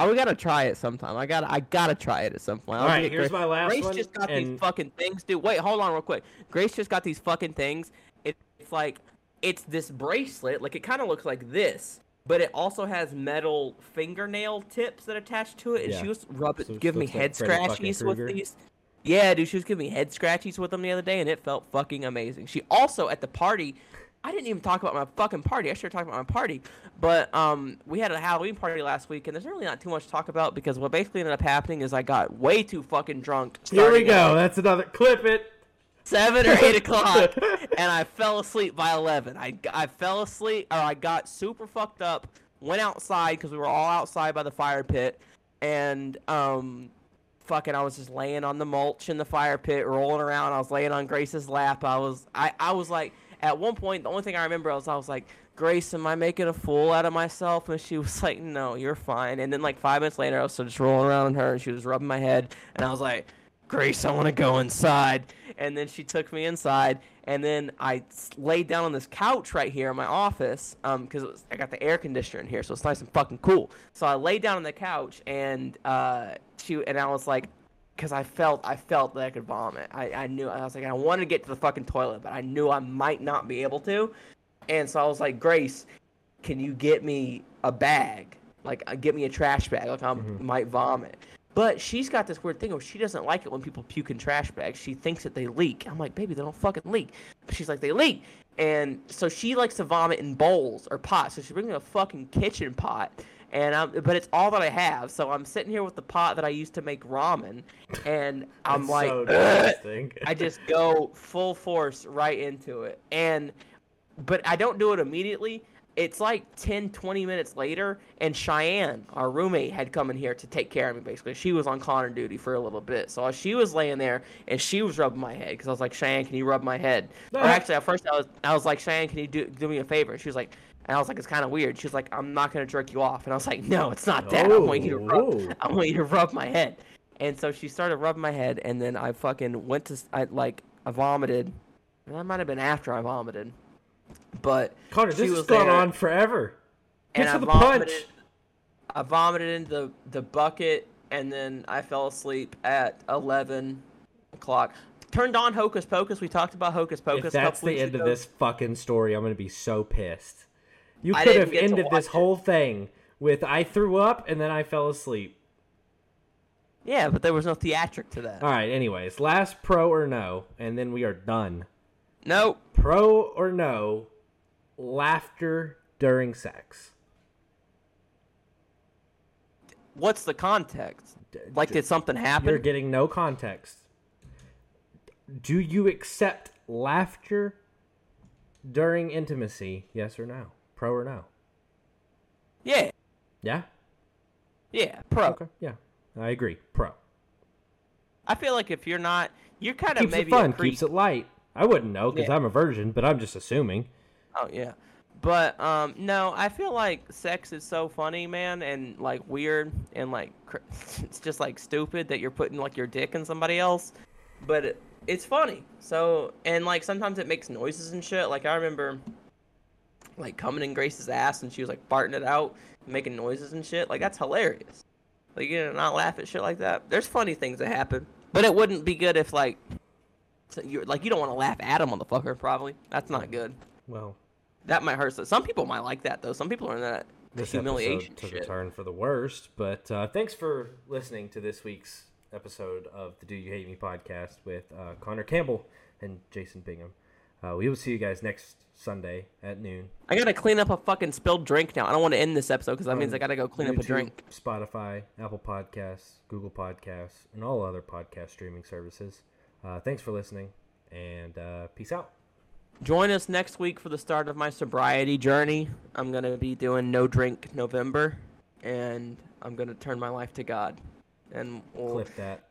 Oh, we gotta try it sometime. I gotta, I gotta try it at some point. All right, here's Grace- my last Grace one, just got these fucking things, dude. Wait, hold on, real quick. Grace just got these fucking things. It, it's like, it's this bracelet. Like it kind of looks like this, but it also has metal fingernail tips that attach to it. And Yeah. she was rubbing, So it give me like head fucking scratchies with these. Yeah, dude, she was giving me head scratchies with them the other day, and it felt fucking amazing. She also at the party. I didn't even talk about my fucking party. I should have talked about my party. But um, we had a Halloween party last week, and there's really not too much to talk about because what basically ended up happening is I got way too fucking drunk. Here we go. That's another clip. It. Seven or eight o'clock, and I fell asleep by eleven. I, I fell asleep, or I got super fucked up. Went outside because we were all outside by the fire pit, and um, fucking, I was just laying on the mulch in the fire pit, rolling around. I was laying on Grace's lap. I was, I, I was like, at one point, the only thing I remember was I was like, Grace, am I making a fool out of myself? And she was like, No, you're fine. And then like five minutes later, I was just rolling around on her, and she was rubbing my head, and I was like. Grace, I want to go inside. And then she took me inside, and then i laid down on this couch right here in my office, um, because I got the air conditioner in here, so it's nice and fucking cool. So I laid down on the couch, and uh, she and I was like, because I felt I felt that I could vomit. I, I knew I was like I wanted to get to the fucking toilet, but I knew I might not be able to, and so I was like, Grace, can you get me a bag? Like, uh, get me a trash bag. Like I Mhm. might vomit. But she's got this weird thing where she doesn't like it when people puke in trash bags. She thinks that they leak. I'm like, baby, they don't fucking leak. But she's like, they leak. And so she likes to vomit in bowls or pots. So she brings me a fucking kitchen pot. And I'm, but it's all that I have. So I'm sitting here with the pot that I used to make ramen, and I'm like, so I just go full force right into it. And but I don't do it immediately. It's like 10, 20 minutes later, and Cheyenne, our roommate, had come in here to take care of me. Basically, she was on Connor duty for a little bit, so she was laying there and she was rubbing my head because I was like, Cheyenne, can you rub my head? Or actually, at first I was, I was like, Cheyenne, can you do do me a favor? She was like, and I was like, it's kind of weird. She was like, I'm not gonna jerk you off, and I was like, no, it's not that. I oh, want you to rub. Oh, I want you to rub my head. And so she started rubbing my head, and then I fucking went to, I like, I vomited. And that might have been after I vomited. But, Connor, this has gone there, on forever. Get and to I the vomited. punch. I vomited into the, the bucket, and then I fell asleep at 11 o'clock. Turned on Hocus Pocus. We talked about Hocus Pocus. If that's couple the end of this fucking story, I'm gonna be so pissed. You could have ended this it. whole thing with I threw up and then I fell asleep. Yeah, but there was no theatric to that. All right. Anyways, last pro or no, and then we are done. Nope. Pro or no, laughter during sex. What's the context? Like, did something happen? You're getting no context. Do you accept laughter during intimacy? Yes or no? Pro or no? Yeah. Yeah. Yeah. Pro. Okay. Yeah. I agree. Pro. I feel like if you're not, you're kind of Keeps maybe it fun. Keeps it light. I wouldn't know because Yeah. I'm a virgin, but I'm just assuming. Oh yeah, but um, no, I feel like sex is so funny, man, and like weird, and like cr- it's just like stupid that you're putting like your dick in somebody else, but it, it's funny. So and like sometimes it makes noises and shit. Like I remember, like coming in Grace's ass and she was like farting it out, making noises and shit. Like that's hilarious. Like you know, not laugh at shit like that. There's funny things that happen, but it wouldn't be good if like. So you're like you don't want to laugh at a motherfucker probably that's not good Well, that might hurt. Some people might like that though. Some people are in that this humiliation took shit. a turn for the worst. But uh, thanks for listening to this week's episode of the Do You Hate Me podcast with uh, Connor Campbell and Jason Bingham. Uh, we will see you guys next Sunday at noon. I gotta clean up a fucking spilled drink now. I don't want to end this episode because that means I gotta go clean up a drink. Spotify, Apple Podcasts, Google Podcasts, and all other podcast streaming services. Uh, thanks for listening, and uh, peace out. Join us next week for the start of my sobriety journey. I'm gonna be doing no drink November, and I'm gonna turn my life to God. And we'll, Clip that.